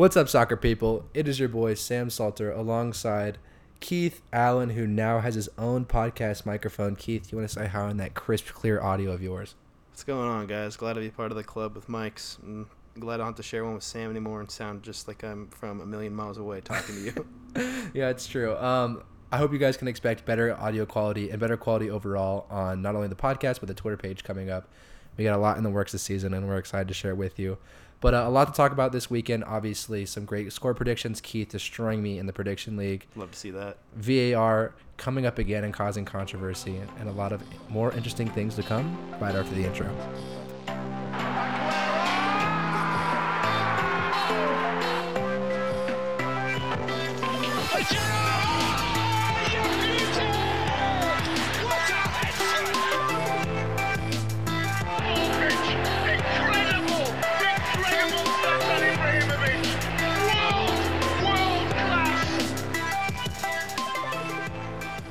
What's up, soccer people? It is your boy Sam Salter alongside Keith Allen, who now has his own podcast microphone. Keith, you want to say how in that crisp, clear audio of yours? What's going on, guys? Glad to be part of the club with mics. And glad I don't have to share one with Sam anymore and sound just like I'm from a million miles away talking to you. yeah, it's true. Um, I hope you guys can expect better audio quality and better quality overall on not only the podcast but the Twitter page coming up. We got a lot in the works this season, and we're excited to share it with you. But uh, a lot to talk about this weekend. Obviously, some great score predictions. Keith destroying me in the prediction league. Love to see that. VAR coming up again and causing controversy, and a lot of more interesting things to come right after the intro.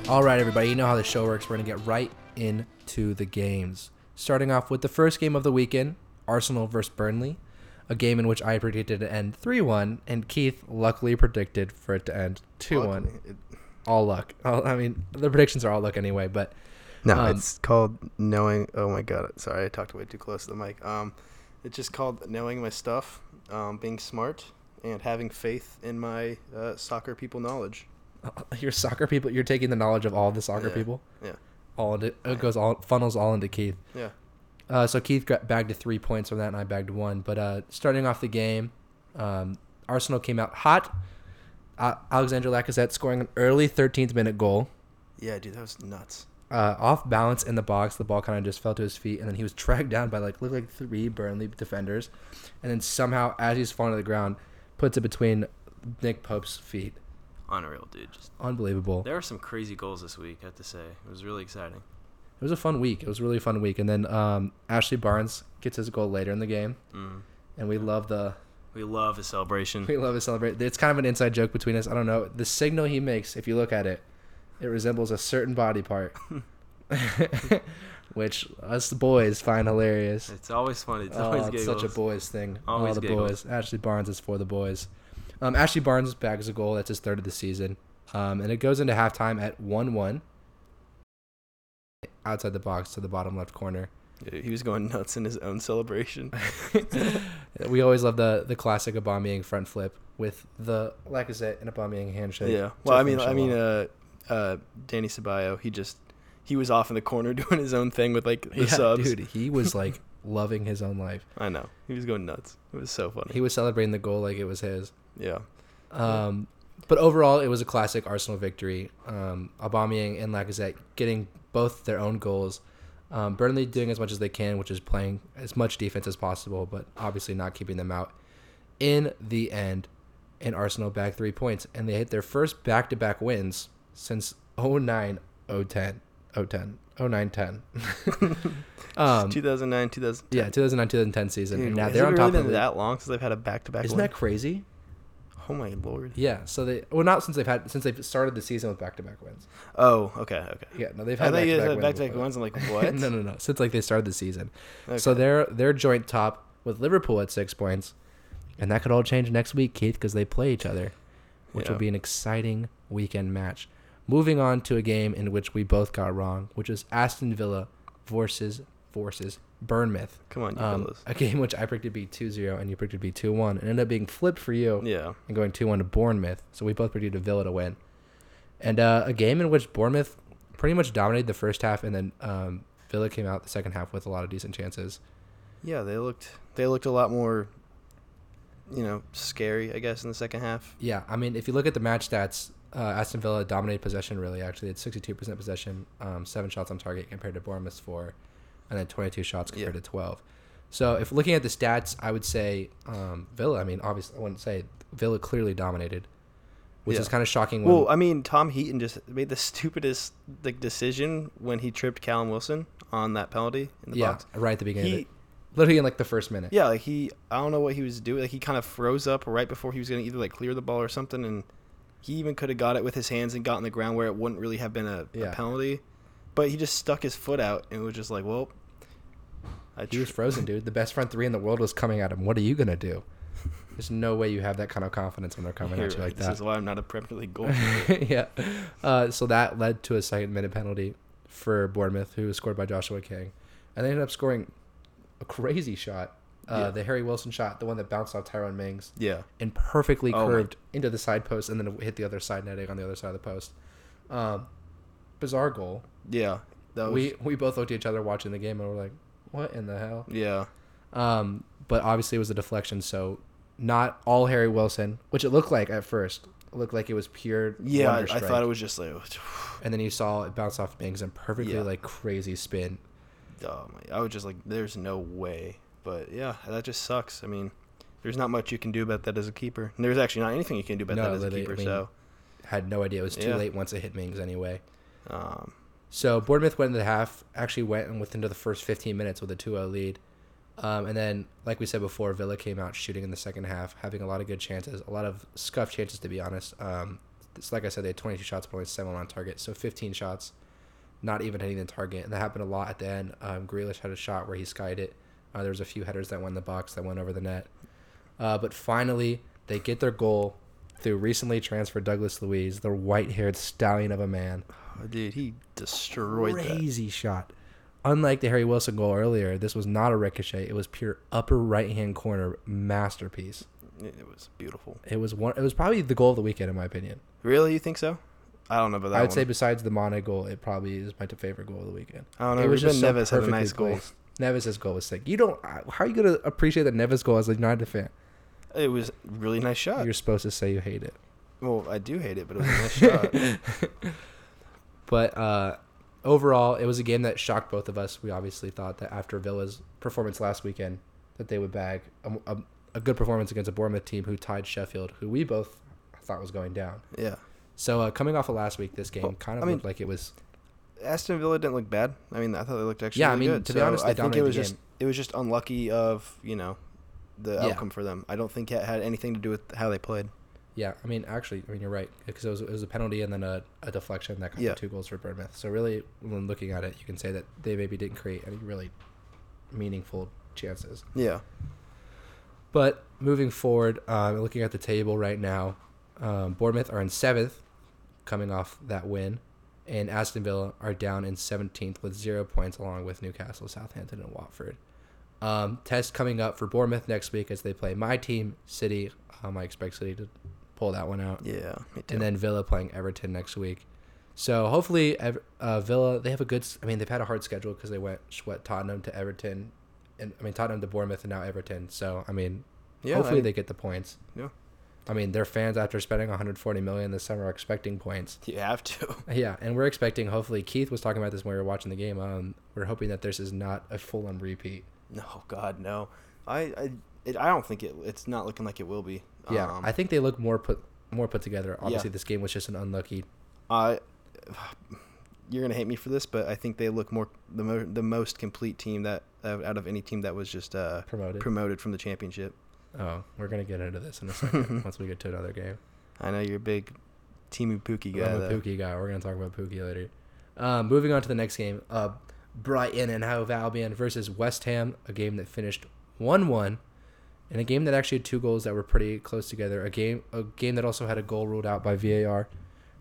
All right, everybody, you know how the show works. We're going to get right into the games. Starting off with the first game of the weekend Arsenal versus Burnley, a game in which I predicted to end 3 1, and Keith luckily predicted for it to end 2 1. All luck. All- I mean, the predictions are all luck anyway, but No, Um, it's called knowing. Oh my god, sorry, I talked way too close to the mic. Um, it's just called knowing my stuff, um, being smart, and having faith in my uh, soccer people knowledge. your soccer people, you're taking the knowledge of all the soccer Yeah. people. Yeah, All into, it goes all funnels all into Keith. yeah. Uh, so Keith got bagged to three points from that, and I bagged one. But uh, starting off the game, um, Arsenal came out hot. Uh, Alexander Lacazette scoring an early 13th minute goal. Yeah, dude, that was nuts. Uh, off balance in the box, the ball kind of just fell to his feet, and then he was dragged down by like looked like three Burnley defenders, and then somehow, as he's falling to the ground, puts it between Nick Pope's feet. Unreal, dude. Just Unbelievable. there were some crazy goals this week. I have to say, it was really exciting. It was a fun week. It was a really fun week, and then um, Ashley Barnes gets his goal later in the game, Mm. and we love the We love a celebration. We love to celebrate. It's kind of an inside joke between us. I don't know. The signal he makes, if you look at it, it resembles a certain body part, which us boys find hilarious. It's always funny. It's Oh, always it's giggles. such a boys thing. All Always the giggles. boys. Ashley Barnes is for the boys. Um, Ashley Barnes bags a goal. That's his third of the season. Um, and it goes into halftime at 1 1 outside the box to the bottom left corner. He was going nuts in his own celebration. we always love the the classic Aubameyang front flip with the Lacazette and Aubameyang handshake. yeah. Well, I mean, I mean, uh, uh, Danny Ceballo, he just he was off in the corner doing his own thing with like the yeah, subs. dude, he was like loving his own life. I know. He was going nuts. It was so funny. He was celebrating the goal like it was his. Yeah. Um, but overall, it was a classic Arsenal victory. Um, Aubameyang and Lacazette getting both their own goals. Um, Burnley doing as much as they can, which is playing as much defense as possible, but obviously not keeping them out. In the end, and Arsenal back three points, and they hit their first back-to-back wins since 09, 010, 010, 09, 10. um, 2009, 2010. yeah, 2009, 2010 season, Dude, and now they're on top been of it. that long since they've had a back-to-back Isn't win? that crazy? Oh my lord. Yeah. So they well not since they've had since they've started the season with back to back wins. Oh, okay, okay. Yeah, no, they've had back-to-back said wins wins. I'm like, what? no, no, no. Since like they started the season, Okay. so they're they're joint top with Liverpool at six points, and that could all change next week, Keith, because they play each other, which will be an exciting weekend match. Moving on to a game in which we both got wrong, which is Aston Villa versus versus Bournemouth. Come on, you Um, fellas. a game which I predicted to be 2-0 and you predicted to be 2-1, and ended up being flipped for you Yeah. and going 2 1 to Bournemouth. So we both predicted Villa to win. And uh, a game in which Bournemouth pretty much dominated the first half, and then um, Villa came out the second half with a lot of decent chances. Yeah, they looked they looked a lot more you know, scary, I guess, in the second half. Yeah, I mean, if you look at the match stats, uh, Aston Villa dominated possession really, actually. It's 62% possession, um, seven shots on target compared to Bournemouth's four, and then 22 shots compared Yeah. to 12. So if looking at the stats, I would say um, Villa, I mean, obviously, I wouldn't say Villa clearly dominated, which Yeah. is kind of shocking. When, Well, I mean, Tom Heaton just made the stupidest like decision when he tripped Callum Wilson on that penalty in the yeah, box. right at the beginning of He it. Literally in like the first minute. Yeah, like he I don't know what he was doing. Like he kind of froze up right before he was going to either like clear the ball or something and he even could have got it with his hands and got in the ground where it wouldn't really have been a, Yeah. a penalty. But he just stuck his foot out and was just like, "Well, I He was frozen, dude. The best front three in the world was coming at him. What are you gonna do? There's no way you have that kind of confidence when they're coming You're at you right. like this that. is why I'm not a Premier League goal. yeah. Uh, so that led to a second minute penalty for Bournemouth, who was scored by Joshua King. And they ended up scoring a crazy shot. Uh, Yeah. The Harry Wilson shot, the one that bounced off Tyrone Mings yeah. and perfectly Oh my- curved into the side post and then hit the other side netting on the other side of the post. Um, bizarre goal. Yeah. That was, We we both looked at each other watching the game and we're like, what in the hell? yeah. Um, but obviously it was a deflection, so not all Harry Wilson, which it looked like at first. It looked like it was pure. Yeah, I, I thought it was just like, And then you saw it bounce off Mings and perfectly Yeah. like crazy spin. oh my, I was just like, there's no way. But yeah, that just sucks. I mean, there's not much you can do about that as a keeper. And there's actually not anything you can do about No, that as a keeper. I mean, so, Had no idea it was too Yeah. late once it hit Mings anyway. um, So Bournemouth went into the half, actually went and within the first 15 minutes with a 2-0 lead. Um, and then, like we said before, Villa came out shooting in the second half, having a lot of good chances, a lot of scuff chances to be honest. Um, like I said, they had 22 shots, but only seven on target, so 15 shots, not even hitting the target, and that happened a lot at the end. Um, Grealish had a shot where he skied it. Uh, there was a few headers that went in the box that went over the net. Uh, but finally, they get their goal through recently transferred Douglas Luiz, the white-haired stallion of a man dude, he destroyed that. crazy shot. Unlike the Harry Wilson goal earlier, this was not a ricochet. It was pure upper right hand corner masterpiece. It was beautiful. It was one. It was probably the goal of the weekend, in my opinion. Really, you think so? I don't know about that. I would one. say besides the Mane goal, it probably is my favorite goal of the weekend. I don't know. it was Ruben just so Neves had a nice goal. placed. Neves' goal was sick. You don't. How are you gonna appreciate that Neves' goal as a United fan? It was really nice shot. You're supposed to say you hate it. Well, I do hate it, but it was a nice shot. But uh, overall, it was a game that shocked both of us. We obviously thought that after Villa's performance last weekend, that they would bag a, a, a good performance against a Bournemouth team who tied Sheffield, who we both thought was going down. Yeah. So uh, coming off of last week, this game Well, kind of I mean- looked like it was. Aston Villa didn't look bad. I mean, I thought they looked actually Yeah, I mean, good. to be So honest, they I think it was just it was just unlucky of you know the Yeah. outcome for them. I don't think it had anything to do with how they played. Yeah, I mean, actually, I mean, you're right because it was, it was a penalty and then a, a deflection that got Yeah. two goals for Bournemouth. So really, when looking at it, you can say that they maybe didn't create any really meaningful chances. Yeah. But moving forward, um, looking at the table right now, um, Bournemouth are in seventh, coming off that win, and Aston Villa are down in 17th with zero points, along with Newcastle, Southampton, and Watford. Um, test coming up for Bournemouth next week as they play my team, City. Um, I expect City to pull that one out, Yeah. And then Villa playing Everton next week. So hopefully, uh, Villa they have a good. I mean, they've had a hard schedule because they went what Tottenham to Everton, and I mean Tottenham to Bournemouth and now Everton. So I mean, yeah. hopefully I- they get the points. Yeah. I mean, their fans after spending 140 million this summer are expecting points. You have to. Yeah, and we're expecting. Hopefully, Keith was talking about this when we were watching the game. Um, we're hoping that this is not a full-on repeat. No, God, no. I I, it, I don't think it. It's not looking like it will be. Yeah, Um, I think they look more put more put together. Obviously, Yeah. this game was just an unlucky. I. You're gonna hate me for this, but I think they look more the mo- the most complete team that uh, out of any team that was just uh, Promoted. promoted from the championship. Oh, we're gonna get into this in a second once we get to another game. I know you're a big Teemu Pukki guy. I'm a. Pukki guy. We're gonna talk about Pukki later. Um, moving on to the next game, uh, Brighton and Hove Albion versus West Ham, a game that finished one-one, and a game that actually had two goals that were pretty close together. A game, a game that also had a goal ruled out by VAR,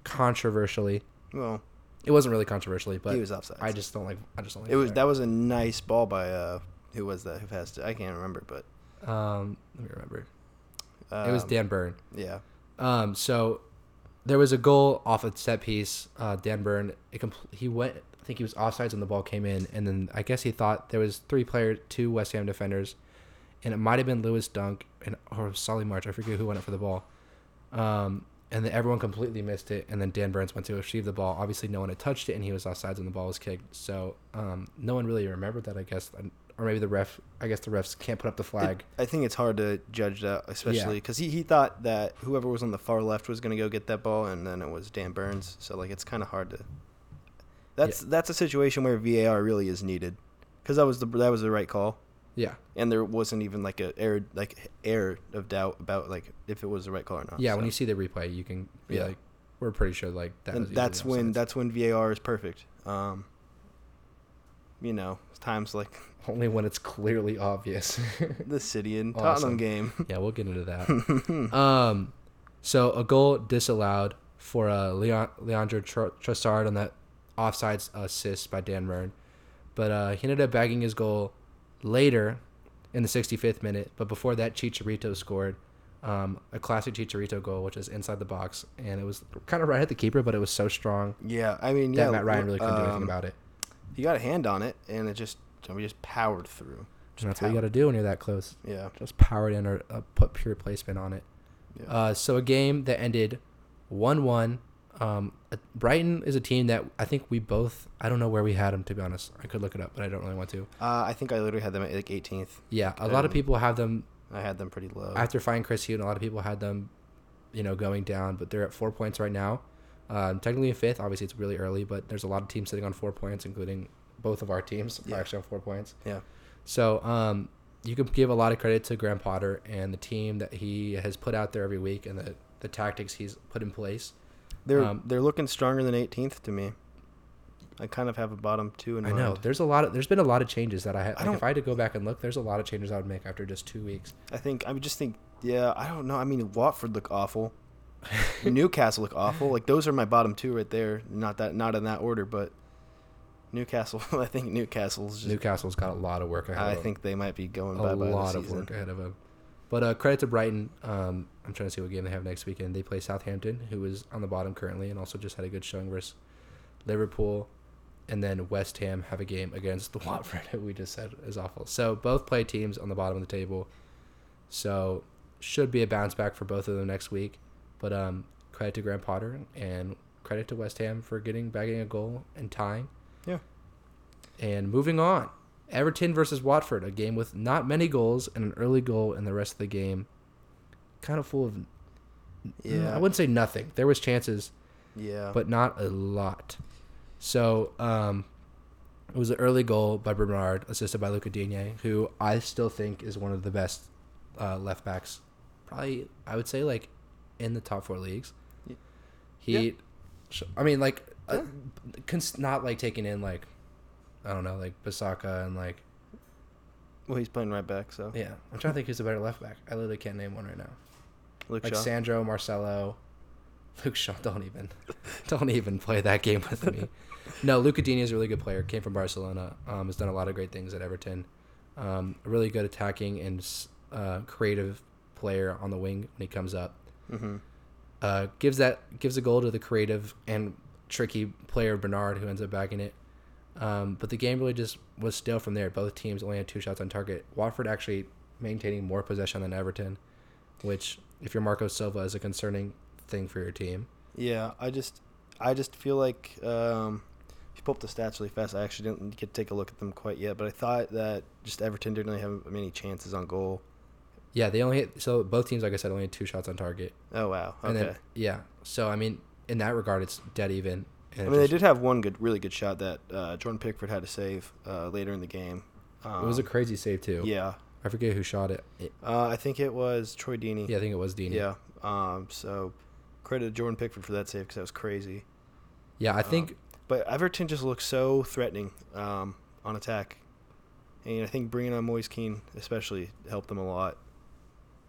controversially. Well, It wasn't really controversially, but he was offside. I just don't like. I just don't like. It was that was a nice ball by uh who was that? Who passed it? I can't remember, but Um, let me remember. it was um, Dan Burn. Yeah. Um, so there was a goal off a set piece. Uh, Dan Burn, it compl- he went. I think he was offsides when the ball came in, and then I guess he thought there was three players, two West Ham defenders, and it might have been Lewis Dunk and or Solly March. I forget who went up for the ball. Um, and then everyone completely missed it, and then Dan Burns went to retrieve the ball. Obviously, no one had touched it, and he was offsides when the ball was kicked. So um, no one really remembered that, I guess, or maybe the ref. I guess the refs can't put up the flag. It- I think it's hard to judge that, especially Yeah. because he, he thought that whoever was on the far left was going to go get that ball, and then it was Dan Burns. So like it's kind of hard to. That's that's a situation where VAR really is needed, because that was the that was the right call, yeah, and there wasn't even like a air like air of doubt about like if it was the right call or not. yeah. When you see the replay, you can be Yeah. like, we're pretty sure like that. that's when that's when VAR is perfect. Um, you know, times like Only when it's clearly obvious. the City and Awesome. Tottenham game. yeah, we'll get into that. um, so a goal disallowed for uh, Leon, Leandro Tr- Trossard on that offsides assist by Dan Burn, but uh, he ended up bagging his goal later in the 65th minute. But before that, Chicharito scored um, a classic Chicharito goal, which is inside the box, and it was kind of right at the keeper, but it was so strong Yeah, I mean, that yeah, Matt Ryan really couldn't do anything um, about it. He got a hand on it, and it just we just powered through. And that's what you got to do when you're that close. Yeah, just power it in or uh, put pure placement on it. Yeah. Uh, so a game that ended one-one. Um, uh, Brighton is a team that I think we both. I don't know where we had them to be honest. I could look it up, but I don't really want to. uh, I think I literally had them at like 18th. Yeah, a lot of people have them I had them pretty low. after finding Chris Hughton. A lot of people had them, you know, going down, but they're at four points right now. Um, technically in fifth. Obviously, it's really early, but there's a lot of teams sitting on four points, including both of our teams Yeah. are actually on four points. yeah, So um, you can give a lot of credit to Graham Potter and the team that he has put out there every week and the, the tactics he's put in place. They're Um, they're looking stronger than 18th to me. I kind of have a bottom two in I mind. know there's a lot of there's been a lot of changes that I had. I Like don't- if I had to go back and look, there's a lot of changes I would make after just two weeks. I think I would just think, yeah, I don't know. I mean, Watford look awful. Newcastle look awful. Like those are my bottom two right there. Not that not in that order, but Newcastle. I think Newcastle's just. Newcastle's got a lot of work ahead. I of them. I think they might be going by a lot of season. work ahead of him. But uh, credit to Brighton. Um, I'm trying to see what game they have next weekend. They play Southampton, who is on the bottom currently, and also just had a good showing versus Liverpool. And then West Ham have a game against the Watford, who we just said is awful. So both play teams on the bottom of the table. So should be a bounce back for both of them next week. But um, credit to Graham Potter and credit to West Ham for getting bagging a goal and tying. Yeah. And moving on, Everton versus Watford, a game with not many goals and an early goal in the rest of the game. Kind of full of, Yeah. I wouldn't say nothing. There was chances, Yeah. but not a lot. So um, it was an early goal by Bernard, assisted by Luca Digne, who I still think is one of the best uh, left backs. Probably, I would say, like in the top four leagues. Y- He, Yeah. I mean, like, uh, cons- not like taking in like, I don't know, like Bissaka and like, well, he's playing right back, so yeah. I'm trying to think who's a better left back. I literally can't name one right now. Luke like Shaw. Sandro, Marcelo, Luke Shaw. Don't even, don't even play that game with me. No, Luca Digne is a really good player. Came from Barcelona. Um, has done a lot of great things at Everton. Um, really good attacking and uh, creative player on the wing when he comes up. mm-hmm. Uh, gives that gives a goal to the creative and tricky player Bernard, who ends up bagging it. Um, but the game really just was still from there. Both teams only had two shots on target. Watford actually maintaining more possession than Everton, which, if you're Marco Silva, is a concerning thing for your team. Yeah, I just, I just feel like um, if you pull up the stats really fast, I actually didn't get to take a look at them quite yet, but I thought that just Everton didn't really have many chances on goal. Yeah, they only hit, so both teams, like I said, only had two shots on target. Oh wow, okay. Then yeah, so I mean, in that regard, it's dead even. I mean, they did have one good, really good shot that uh, Jordan Pickford had to save uh, later in the game. Um, It was a crazy save too. yeah. I forget who shot it. Uh, I think it was Troy Deeney. yeah, I think it was Dean. Yeah. Um, so credit to Jordan Pickford for that save because that was crazy. yeah. I Um, think But Everton just looks so threatening um, on attack, and I think bringing on Moise Kean especially helped them a lot.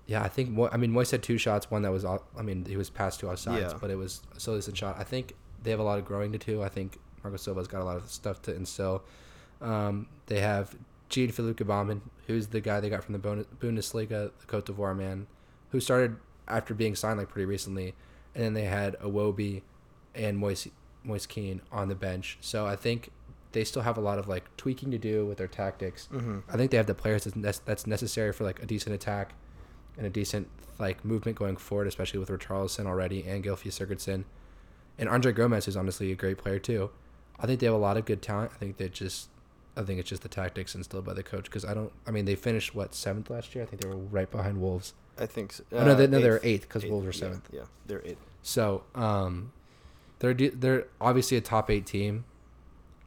Yeah, I think. Mo- I mean, Moise had two shots. One that was, I mean, he was passed to offsides, Yeah. but it was a so decent shot. I think they have a lot of growing to do. I think Marco Silva's got a lot of stuff to instill. Um, they have Jean Philippe Gbamin, who's the guy they got from the Bundesliga, the Cote d'Ivoire man, who started after being signed like pretty recently, and then they had Iwobi and Moise Moise Kean on the bench. So I think they still have a lot of like tweaking to do with their tactics. Mm-hmm. I think they have the players that's, that's necessary for like a decent attack and a decent like movement going forward, especially with Richarlison already and Gylfi Sigurdsson. And Andre Gomes is honestly a great player too. I think they have a lot of good talent. I think they just, I think it's just the tactics instilled by the coach. Because I don't, I mean, they finished what seventh last year. I think they were right behind Wolves. I think so. oh, no, they, no, they were eighth. because Wolves were seventh. Yeah, they're eighth. So, um, they're they're obviously a top eight team.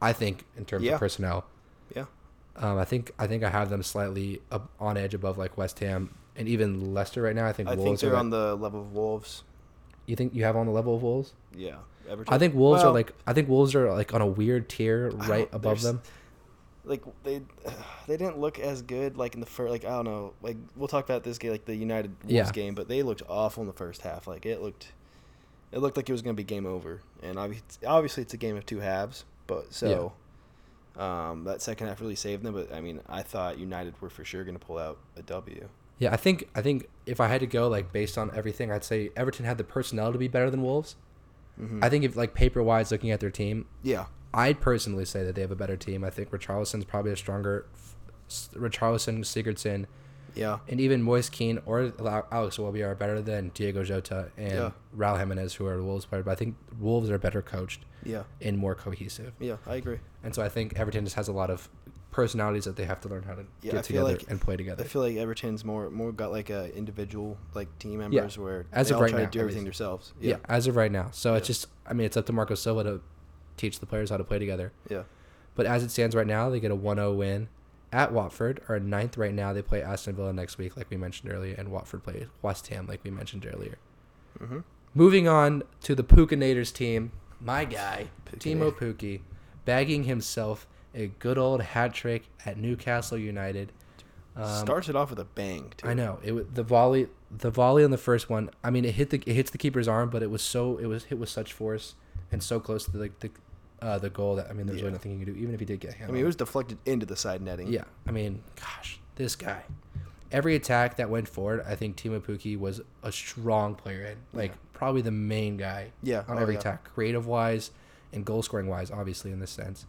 I think in terms Yeah. of personnel. Yeah. Um, I think I think I have them slightly up on edge above like West Ham and even Leicester right now. I think I Wolves think they're are. on the level of Wolves. You think you have on the level of Wolves? Yeah, Everton. I think Wolves Well, are like I think Wolves are like on a weird tier right above them. like they they didn't look as good like in the first like I don't know like we'll talk about this game like the United Wolves Yeah. game but they looked awful in the first half like it looked it looked like it was gonna be game over and obviously obviously it's a game of two halves but so um that second half really saved them but I mean I thought United were for sure gonna pull out a W Yeah, I think I think if I had to go like based on everything, I'd say Everton had the personnel to be better than Wolves. Mhm. I think if like paper wise, looking at their team, yeah I'd personally say that they have a better team. I think Richarlison's probably a stronger. Richarlison, Sigurdsson, yeah and even Moise Kean or Alex Iwobi are better than Diogo Jota and Yeah. Raul Jimenez, who are the Wolves players. But I think Wolves are better coached yeah and more cohesive. yeah I agree And so I think Everton just has a lot of personalities that they have to learn how to Yeah, get together like- and play together. I feel like Everton's more more got like a individual like team members where as they of all right try now, to do everything themselves yeah. as of right now. So it's just, I mean, it's up to Marco Silva to teach the players how to play together. yeah But as it stands right now, they get a 1-0 win at Watford. Are ninth right now. They play Aston Villa next week, like we mentioned earlier, and Watford play West Ham, like we mentioned earlier. mm-hmm. Moving on to the Pukinators team, my guy Teemu. Pukki, bagging himself a good old hat trick at Newcastle United. Um, starts it off with a bang too. I know it wa- the volley the volley on the first one. I mean, it hit the it hits the keeper's arm, but it was so it was hit with such force and so close to like the uh, the goal that I mean, there's Yeah. really nothing you can do, even if he did get a. I mean, on it was deflected into the side netting. yeah, I mean, gosh, this guy. Every attack that went forward, I think Teemu Pukki was a strong player in. Like Yeah. probably the main guy. Yeah, On oh, every yeah. attack, creative wise and goal scoring wise, obviously in this sense.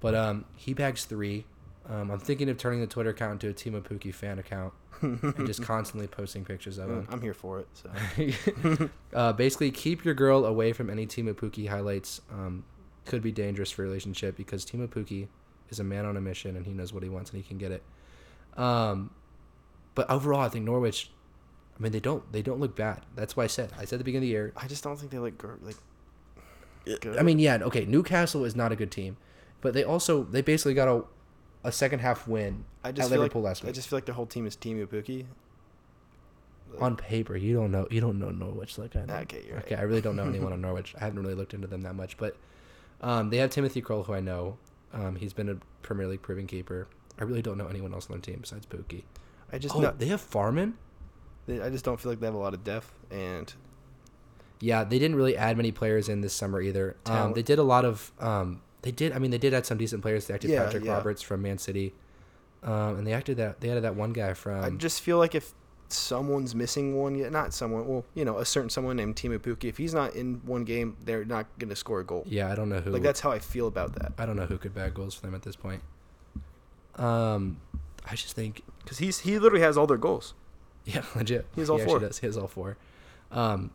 But um, he bags three. Um, I'm thinking of turning the Twitter account into a Teemu Pukki fan account and just constantly posting pictures of Mm, him. I'm here for it. So uh, basically, keep your girl away from any Teemu Pukki highlights. Um, could be dangerous for a relationship because Teemu Pukki is a man on a mission and he knows what he wants and he can get it. Um, but overall, I think Norwich. I mean, they don't they don't look bad. That's why I said I said at the beginning of the year. I just don't think they look gr- like. Good. I mean, yeah, okay. Newcastle is not a good team, but they also they basically got a a second half win I at just feel Liverpool like last I just feel like their whole team is Teemu Pukki. on paper, you don't know you don't know Norwich like I know. Okay, you're okay. right. I really don't know anyone on Norwich. I haven't really looked into them that much, but um, they have Timothy Krul, who I know. Um, he's been a Premier League proven keeper. I really don't know anyone else on their team besides Pukki. I just Oh, know, they have Farman. they, I just don't feel like they have a lot of depth and Yeah, they didn't really add many players in this summer either. Um, they did a lot of. Um, they did. I mean, they did add some decent players. They acted Yeah, Patrick yeah. Roberts from Man City, um, and they acted that. They added that one guy from. I just feel like if someone's missing one, yet not someone, well, you know, a certain someone named Teemu Pukki, if he's not in one game, they're not going to score a goal. yeah, I don't know who. Like that's how I feel about that. I don't know who could bag goals for them at this point. Um, I just think, Because he's he literally has all their goals, yeah, legit. He has all actually four. Does. He has all four. Um,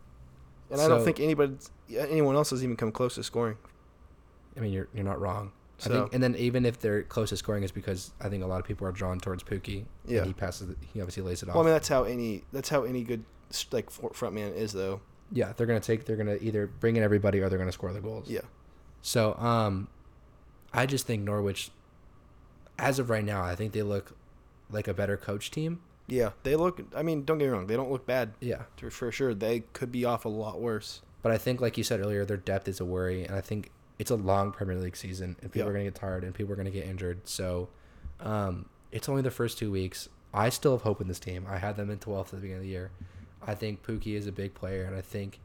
and I don't think anybody, anyone else has even come close to scoring. I mean, you're you're not wrong. I So- think, and then even if their closest scoring is because I think a lot of people are drawn towards Pukki. Yeah. And he passes. He obviously lays it off. Well, I mean that's how any that's how any good like front man is though. yeah, they're gonna take. They're gonna either bring in everybody or they're gonna score the goals. Yeah, So, um, I just think Norwich, as of right now, I think they look like a better coach team. yeah. They look. I mean, don't get me wrong. They don't look bad Yeah. for sure. They could be off a lot worse. But I think, like you said earlier, their depth is a worry, and I think it's a long Premier League season, and people Yeah. are going to get tired, and people are going to get injured. So, um, it's only the first two weeks. I still have hope in this team. I had them in 12th at the beginning of the year. I think Pukki is a big player, and I think,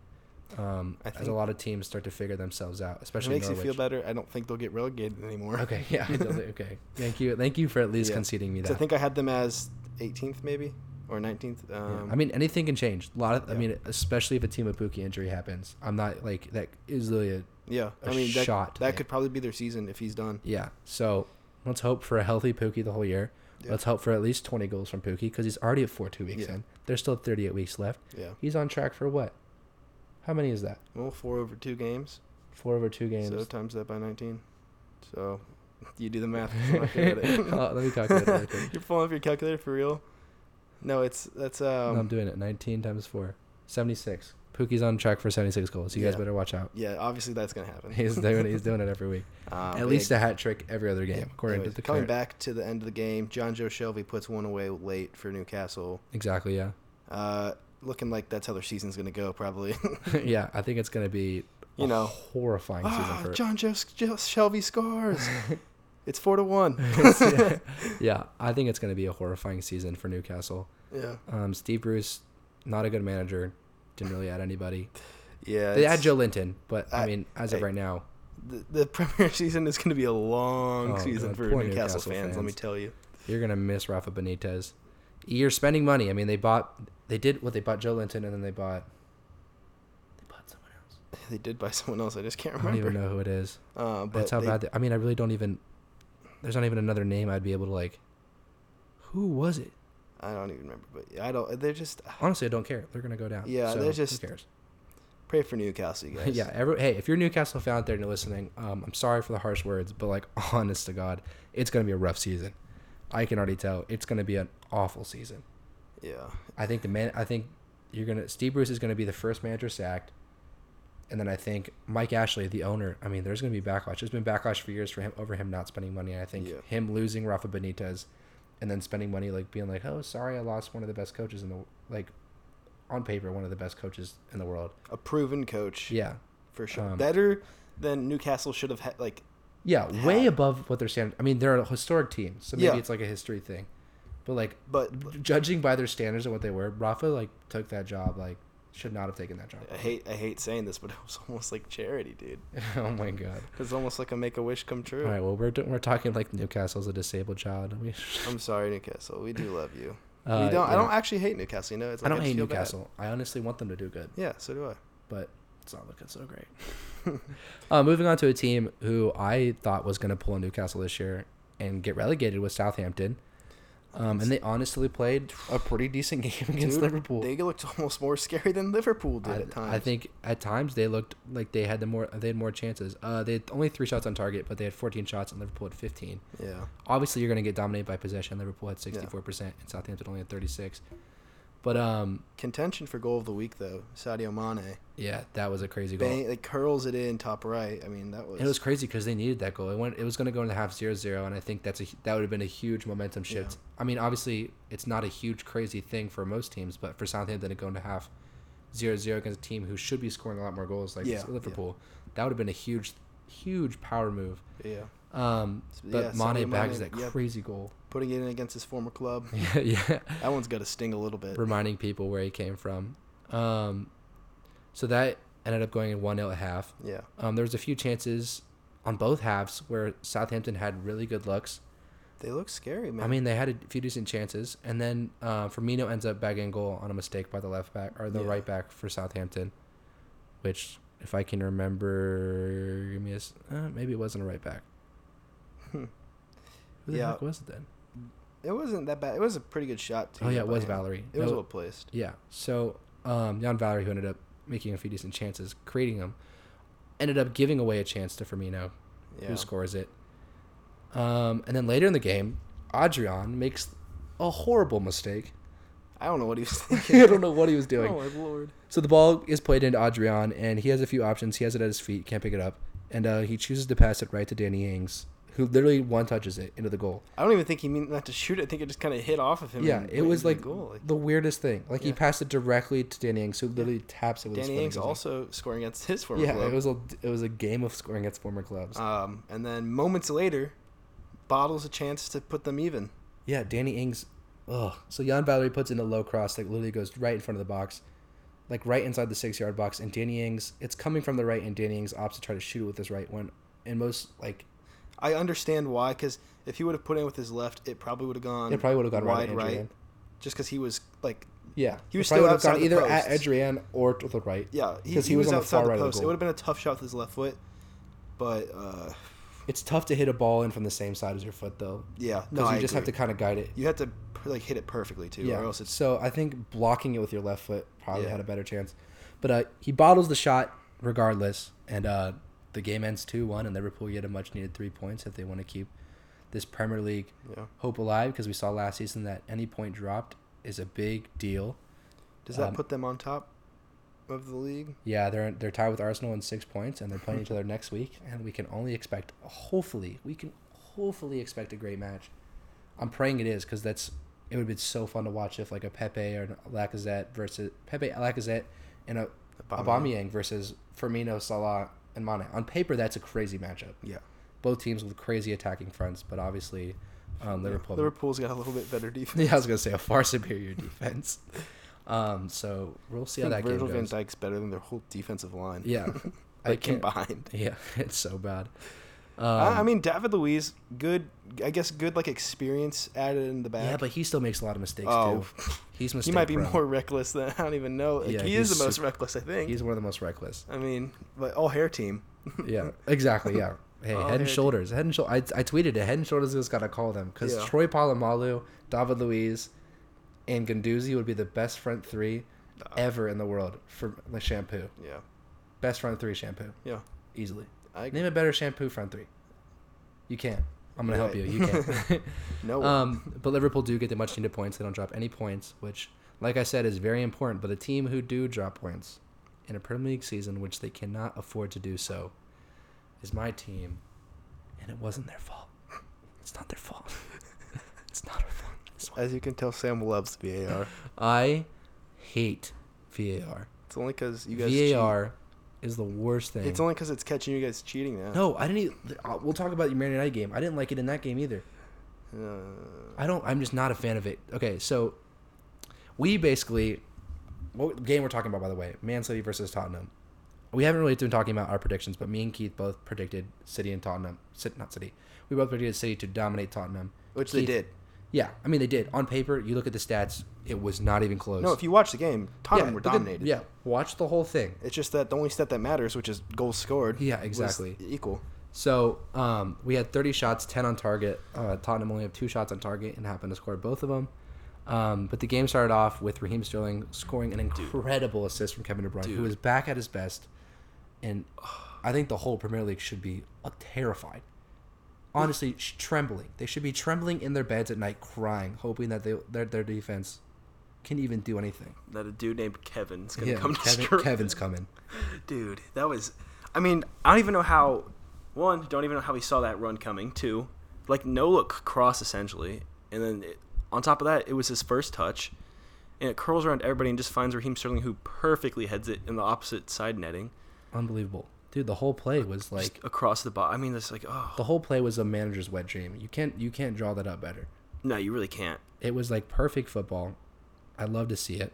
um, I as a lot of teams start to figure themselves out, If it especially makes Norwich. you feel better. I don't think they'll get relegated anymore. Okay, yeah, think- okay. Thank you, thank you for at least Yeah. conceding me that. I think I had them as 18th maybe or 19th. Yeah. Um, I mean, anything can change. A lot of, I mean, especially if a team of Pukki injury happens. I'm not like that is really a yeah. I mean, that, shot that could probably be their season if he's done. Yeah. So let's hope for a healthy Pukki the whole year. Yeah. Let's hope for at least 20 goals from Pukki because he's already at four two weeks Yeah. in. There's still 38 weeks left. Yeah. He's on track for what? How many is that? Well, four over two games. Four over two games. So times that by 19. So you do the math. It. Oh, let me calculate it really quick. You're pulling up your calculator for real? No, it's that's um. No, I'm doing it. 19 times four. 76. Pukki's on track for 76 goals. You guys Yeah. better watch out. yeah, obviously that's gonna happen. He's doing it. He's doing it every week. Um, At but least yeah, a hat trick every other game, according anyways, to the coming current- back to the end of the game, Jonjo Shelvey puts one away late for Newcastle. Exactly. Yeah. Uh, looking like that's how their season's gonna go probably. yeah. I think it's gonna be You a know. horrifying season ah, for Jonjo, Joe Shelvey scores. It's four to one. yeah, yeah, I think it's going to be a horrifying season for Newcastle. yeah. Um, Steve Bruce, not a good manager. Didn't really add anybody. Yeah. They had Joelinton, but I, I- mean, as of I- right now, The, the Premier season is going to be a long Oh, season God, for Newcastle, Newcastle fans, Let me tell you. you're gonna miss Rafa Benitez. You're spending money. I mean, they bought, they did what they bought Joelinton, and then they bought, they bought someone else. They did buy someone else. I just can't remember. I don't even know who it is. Uh, but That's how they- bad. They, I mean, I really don't even. There's not even another name I'd be able to like. Who was it? I don't even remember. But I don't. They're just Honestly, I don't care. They're gonna go down. Yeah, so they're just- Who cares? pray for Newcastle, you guys. yeah. Every, hey, if you're Newcastle fan out there and you're listening, um, I'm sorry for the harsh words, but like, honest to God, it's gonna be a rough season. I can already tell it's gonna be an awful season. Yeah. I think the man. I think you're gonna. Steve Bruce is gonna be the first manager sacked, and then I think Mike Ashley, the owner. I mean, there's gonna be backlash. There's been backlash for years for him over him not spending money. And I think Yeah. him losing Rafa Benitez, and then spending money like being like, oh, sorry, I lost one of the best coaches in the like, on paper, one of the best coaches in the world. A proven coach. Yeah, For sure. Um, Better than Newcastle should have had. Like, yeah, way above what they're standard. I mean, they're a historic team, so maybe Yeah. it's like a history thing, but like but judging by their standards and what they were, Rafa like took that job like should not have taken that job. I hate I hate saying this, but it was almost like charity, dude. oh my god. It's almost like a make a wish come true. All right, well we're we're talking like Newcastle's a disabled child. I'm sorry, Newcastle. We do love you. Uh, we don't. I don't actually hate Newcastle. You know, it's I don't just hate feel bad. Newcastle. I honestly want them to do good, Yeah, so do I. but it's not looking so great. uh, moving on to a team who I thought was going to pull a Newcastle this year and get relegated with Southampton. Um, and they honestly played a pretty decent game against Dude, Liverpool. They looked almost more scary than Liverpool did I, at times. I think at times they looked like they had the more they had more chances. Uh, they had only three shots on target, but they had 14 shots, and Liverpool had 15. Yeah. Obviously, you're going to get dominated by possession. Liverpool had 64 percent, and Southampton only had 36. But um, Contention for goal of the week though, Sadio Mane. yeah, that was a crazy goal. Bang, like curls it in top right. I mean, that was. It was crazy because they needed that goal. It went. It was going to go into half 0-0, and I think that's a that would have been a huge momentum shift. Yeah. I mean, obviously, it's not a huge crazy thing for most teams, but for Southampton to go into half 0-0 against a team who should be scoring a lot more goals like Yeah, Liverpool, that would have been a huge, huge power move. yeah. Um, but Yeah, Mane bags Mane, that yep. crazy goal. Putting it in against his former club. yeah, yeah. That one's got to sting a little bit. reminding people where he came from. Um, so that ended up going in one 0 at half. Yeah. Um, there was a few chances on both halves where Southampton had really good looks. They look scary, man. I mean, they had a few decent chances, and then uh, Firmino ends up bagging a goal on a mistake by the left back or the Yeah. right back for Southampton, which, if I can remember, give me a uh, maybe it wasn't a right back. Hmm. Who the Yeah. heck was it then? It wasn't that bad. It was a pretty good shot too. Oh yeah, it was him. Valery. It was well placed. Yeah. So um, Jan Valery, who ended up making a few decent chances, creating them, ended up giving away a chance to Firmino, Yeah. who scores it. Um, and then later in the game, Adrian makes a horrible mistake. I don't know what he was thinking. I don't know what he was doing. Oh my lord. So the ball is played into Adrian, and he has a few options. He has it at his feet, can't pick it up, and uh, he chooses to pass it right to Danny Ings, who literally one touches it into the goal. I don't even think he meant not to shoot it. I think it just kind of hit off of him. Yeah, it was like the. Like, the weirdest thing. Like he passed it directly to Danny Ings, who literally taps it with his Danny foot and Ings also scoring against his former club. Yeah, club. it was a it was a game of scoring against former clubs. Um, and then moments later, bottles a chance to put them even. yeah, Danny Ings. Ugh. So Jan Valery puts in a low cross, that literally goes right in front of the box, like right inside the six yard box, and Danny Ings. It's coming from the right, and Danny Ings opts to try to shoot it with his right one. And most like I understand why, because if he would have put in with his left, it probably would have gone. it probably would have gone right, wide at right, just because he was like, Yeah, He was still would have outside gone the either at posts. Adrian or to the right. yeah, because he, was, on the outside far the right of the post. It would have been a tough shot with his left foot, but uh, It's tough to hit a ball in from the same side as your foot, though, yeah, because no, you I just have to kind of guide it. You have to like hit it perfectly too, Yeah. or else it's so I think blocking it with your left foot probably Yeah. had a better chance. But uh, he bottles the shot regardless, and uh, the game ends two one, and Liverpool get a much needed three points if they want to keep this Premier League yeah. hope alive. Because we saw last season that any point dropped is a big deal. Does that Um, put them on top of the league? Yeah, they're they're tied with Arsenal in six points, and they're playing each other next week. And we can only expect, hopefully, we can hopefully expect a great match. I'm praying it is because that's it would be so fun to watch if like a Pepe or an Lacazette versus Pepe Lacazette and a Aubameyang. Aubameyang versus Firmino, Salah, and Mane. On paper, that's a crazy matchup. Yeah, both teams with crazy attacking fronts, but obviously um, Liverpool. Liverpool's got a little bit better defense. Yeah, I was gonna say a far superior defense. Um, so we'll see I how that Virgil game Van goes. Dijk's better than their whole defensive line. Yeah, I like can't. combined. Yeah, it's so bad. Um, I mean, David Luiz, good. I guess good like experience added in the back. yeah, but he still makes a lot of mistakes oh, too. He's mistake. he might be prone. more reckless than I don't even know. Like, Yeah, he is the most super- reckless, I think. He's one of the most reckless. I mean, but all hair team. Yeah, exactly. Yeah. Hey, head and shoulders. Head and shoulders. I, I tweeted it. Head and shoulders has got to call them because Yeah. Troy Polamalu, David Luiz, and Guendouzi would be the best front three ever in the world for the shampoo. Yeah, Best front three shampoo yeah. easily. Name a better shampoo front three. You can't. I'm gonna help you. You can't. no. um, but Liverpool do get the much needed points. They don't drop any points, which, like I said, is very important. But the team who do drop points in a Premier League season, which they cannot afford to do so, is my team, and it wasn't their fault. It's not their fault. it's not our fault. As you can tell, Sam loves VAR. I hate VAR. It's only because you guys. VAR is the worst thing. It's only because it's catching you guys cheating now. no, I didn't. e- uh, We'll talk about your Man United game. I didn't like it in that game either. Uh, I don't. I'm just not a fan of it. Okay, so we basically, what game we're talking about, by the way, Man City versus Tottenham. We haven't really been talking about our predictions, but me and Keith both predicted City and Tottenham. City, not City. We both predicted City to dominate Tottenham. which they did. Yeah, I mean they did. On paper, you look at the stats, it was not even close. No, if you watch the game, Tottenham yeah, were at- dominated. yeah, watch the whole thing. It's just that the only stat that matters, which is goals scored. Yeah, was exactly. equal. So um, we had 30 shots, 10 on target. Uh, Tottenham only have two shots on target and happened to score both of them. Um, but the game started off with Raheem Sterling scoring an incredible assist from Kevin De Bruyne, who Dude. is back at his best. And I think the whole Premier League should be uh, terrified. Honestly, trembling. They should be trembling in their beds at night, crying, hoping that they, their, their defense can even do anything. That a dude named Kevin's gonna Yeah, come to Kevin, Kevin's coming. Dude, that was. I mean, I don't even know how. One, don't even know how he saw that run coming. Two, like no look cross essentially, and then it, on top of that, it was his first touch, and it curls around everybody and just finds Raheem Sterling, who perfectly heads it in the opposite side netting, Unbelievable. Dude, the whole play was like just across the bot. I mean, it's like, oh the whole play was a manager's wet dream. You can't you can't draw that up better. no, you really can't. It was like perfect football. I love to see it.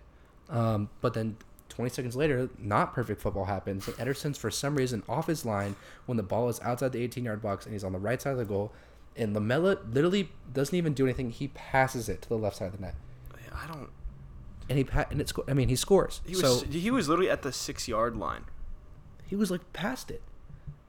Um, but then 20 seconds later, not perfect football happens. And Ederson's for some reason off his line when the ball is outside the 18 yard box and he's on the right side of the goal. And Lamela literally doesn't even do anything. He passes it to the left side of the net, I don't. and he pa- and it's I mean he scores. He was so he was literally at the six yard line. He was like past it.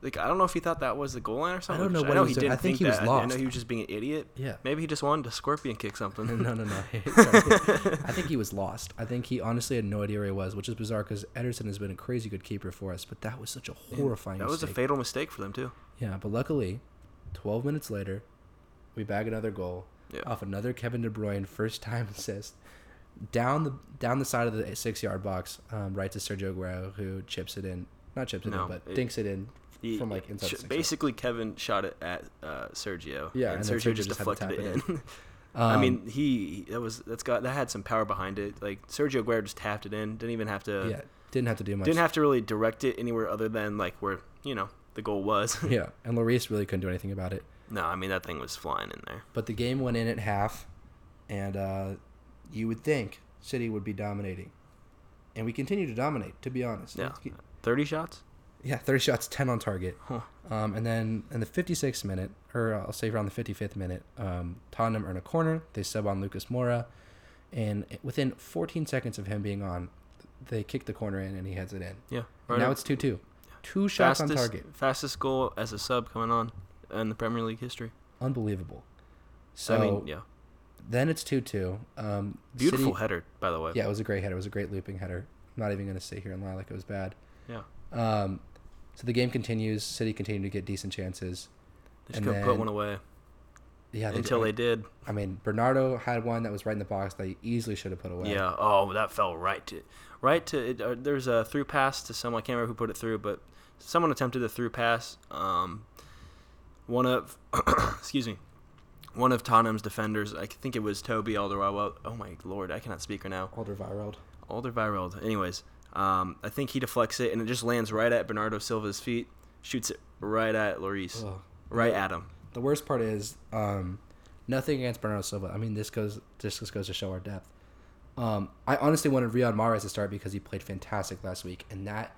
Like I don't know if he thought that was the goal line or something. I don't know what I know he he didn't I think he was that. I- I know he was just being an idiot. Yeah. Maybe he just wanted to scorpion kick something. No, no, no. I think he was lost. I think he honestly had no idea where he was, which is bizarre because Ederson has been a crazy good keeper for us. But that was such a horrifying. That was a fatal mistake for them too. Yeah, but luckily, 12 minutes later, we bag another goal Yeah. off another Kevin De Bruyne first time assist down the down the side of the six yard box, um, right to Sergio Aguero, who chips it in, not chips it No, in, but it- dinks it in He- from like inside. sh- basically, Kevin shot it at uh, Sergio. Yeah, and, and Sergio, Sergio just just deflected it in. I Um, mean, he that was that's got that had some power behind it. Like Sergio Aguero just tapped it in. Didn't even have to. yeah, didn't have to do much. Didn't have to really direct it anywhere other than like where you know the goal was. yeah, and Lloris really couldn't do anything about it. no, I mean that thing was flying in there. But the game went in at half, and uh, you would think City would be dominating, and we continue to dominate. To be honest, Yeah, Let's keep- thirty shots. Yeah, 30 shots, 10 on target. Huh. Um, and then in the 56th minute, or I'll say around the 55th minute, um, Tottenham earn a corner. They sub on Lucas Moura. And within 14 seconds of him being on, they kick the corner in and he heads it in. Yeah, And now up. it's 2 2. Two shots fastest, on target. Fastest goal as a sub coming on in the Premier League history. Unbelievable. So I mean, yeah, then it's 2 2. Um, beautiful City- header by the way. Yeah, it was a great header. It was a great looping header. I'm not even going to sit here and lie like it was bad. Yeah. Um, so the game continues. City continue to get decent chances. They just couldn't put one away Yeah, until they did. I mean, Bernardo had one that was right in the box that he easily should have put away. Yeah. Oh, that fell right to, right to. It, uh, there's a through pass to someone. I can't remember who put it through, but someone attempted a through pass. Um, one of, excuse me, one of Tottenham's defenders. I think it was Toby Alderweireld. Oh my lord, I cannot speak right now. Alderweireld. Alderweireld. Anyways, um, I think he deflects it and it just lands right at Bernardo Silva's feet. Shoots it right at Lloris. Ugh. right at him. The worst part is um, nothing against Bernardo Silva. I mean, this goes this just goes to show our depth. Um, I honestly wanted Riyad Mahrez to start because he played fantastic last week, and that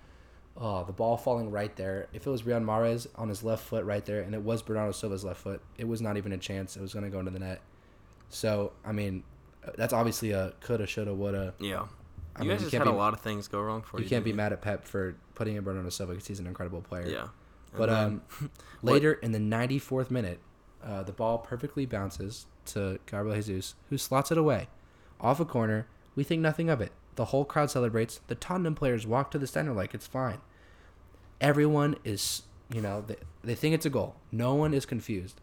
oh, the ball falling right there. If it was Riyad Mahrez on his left foot right there, and it was Bernardo Silva's left foot, it was not even a chance. It was going to go into the net. So I mean, that's obviously a coulda, shoulda, woulda. Yeah. I you mean, guys you just can't had be- a lot of things go wrong for you. You can't be mad at Pep for putting in Bernardo Silva because he's an incredible player. Yeah. But And um, later in the 94th minute, uh, the ball perfectly bounces to Gabriel Jesus, who slots it away. Off a corner, we think nothing of it. The whole crowd celebrates. The Tottenham players walk to the center like it's fine. Everyone is, you know, they, they think it's a goal. No one is confused.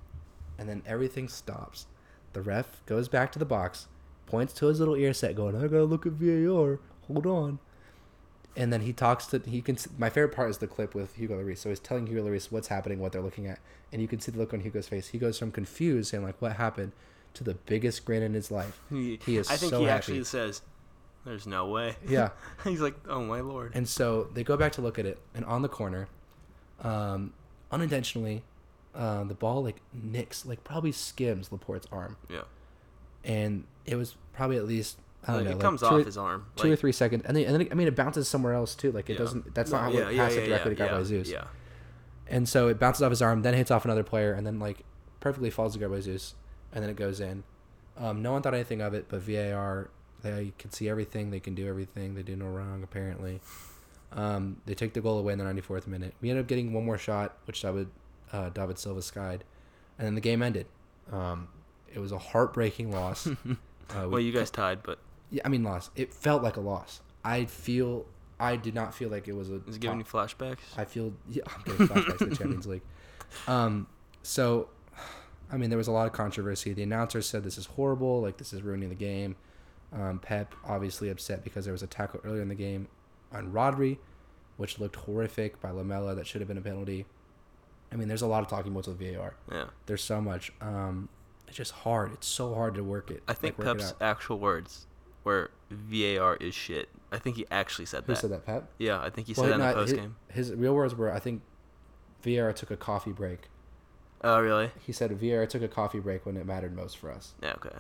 And then everything stops. The ref goes back to the box, points to his little ear set, going, I gotta look at VAR. Hold on and then he talks to he can my favorite part is the clip with Hugo Lloris. So he's telling Hugo Lloris what's happening, what they're looking at, and you can see the look on Hugo's face. He goes from confused, saying like, "What happened?" to the biggest grin in his life. he, he is I think so he happy. actually says, "There's no way." Yeah, He's like, "Oh my lord." and so they go back to look at it, and on the corner, um, unintentionally, uh, the ball like nicks, like probably skims Laporte's arm, yeah. and it was probably at least I don't Like, know, it like comes off or- his arm. two or three seconds, and then, and then I mean it bounces somewhere else too. Like it Yeah. doesn't. That's No, not how yeah, it yeah, passes yeah, directly yeah, to yeah, Jesus. Yeah. And so it bounces off his arm, then hits off another player, and then like perfectly falls to Gabriel Jesus, and then it goes in. Um, no one thought anything of it, but VAR they can see everything, they can do everything, they do no wrong apparently. Um, they take the goal away in the 94th minute. We ended up getting one more shot, which David uh, David Silva skied, and then the game ended. Um, it was a heartbreaking loss. uh, we Well, you guys tied, but yeah, I mean loss. It felt like a loss. I feel I did not feel like it was a. is it giving you flashbacks? I feel yeah, I'm getting flashbacks to the Champions League. Um, so, I mean, there was a lot of controversy. The announcer said this is horrible, like this is ruining the game. Um, Pep obviously upset because there was a tackle earlier in the game on Rodri, which looked horrific by Lamela. That should have been a penalty. I mean, there's a lot of talking points with VAR. yeah. There's so much. Um, it's just hard. It's so hard to work it. I think like, Pep's actual words were VAR is shit. I think he actually said Who that. said that, Pep? Yeah, I think he Well, said that in the post his, game. his real words were, I think, VAR took a coffee break. Oh, really? He said VAR took a coffee break when it mattered most for us. Yeah, okay.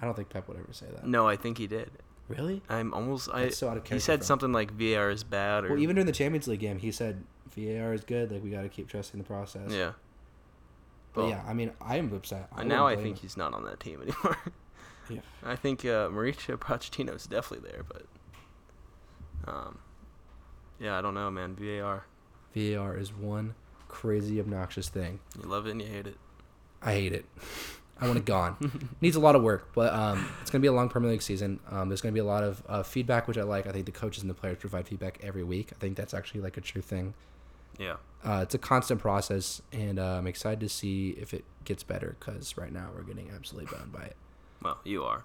I don't think Pep would ever say that. No, I think he did. Really? I'm almost. I. So out of he said something like VAR is bad, or Well, even during the Champions League game, he said VAR is good. Like we got to keep trusting the process. yeah. But yeah, I mean, I am upset. I now I think he's not on that team anymore. Yeah. I think uh, Mauricio Pochettino is definitely there, but um, yeah, I don't know, man. VAR, VAR is one crazy obnoxious thing. you love it and you hate it. I hate it. I want it gone. Needs a lot of work, but um, it's gonna be a long Premier League season. Um, there's gonna be a lot of uh, feedback, which I like. I think the coaches and the players provide feedback every week. I think that's actually like a true thing. Yeah. Uh, it's a constant process, and uh, I'm excited to see if it gets better. Because right now we're getting absolutely boned by it. Well, you are.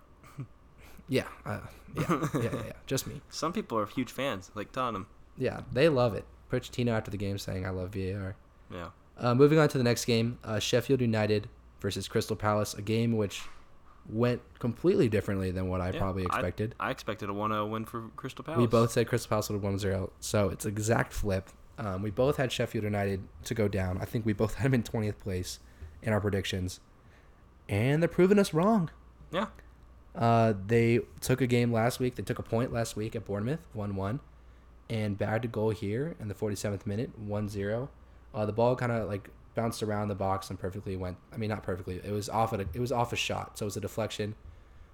Yeah, uh, yeah, yeah, yeah, yeah. Just me. Some people are huge fans, like Tottenham. Yeah, they love it. Pochettino after the game saying, "I love VAR." Yeah. Uh, moving on to the next game, uh, Sheffield United versus Crystal Palace, a game which went completely differently than what I Yeah, probably expected. I, expected a 1-0 win for Crystal Palace. we both said Crystal Palace would 1-0, so it's exact flip. Um, we both had Sheffield United to go down. I think we both had them in 20th place in our predictions, and they're proving us wrong. Yeah. Uh, they took a game last week. They took a point last week at Bournemouth, 1 1, and bagged a goal here in the 47th minute, 1 0. Uh, the ball kind of like bounced around the box and perfectly went. I mean, not perfectly. It was off. At a, it was off a shot, so it was a deflection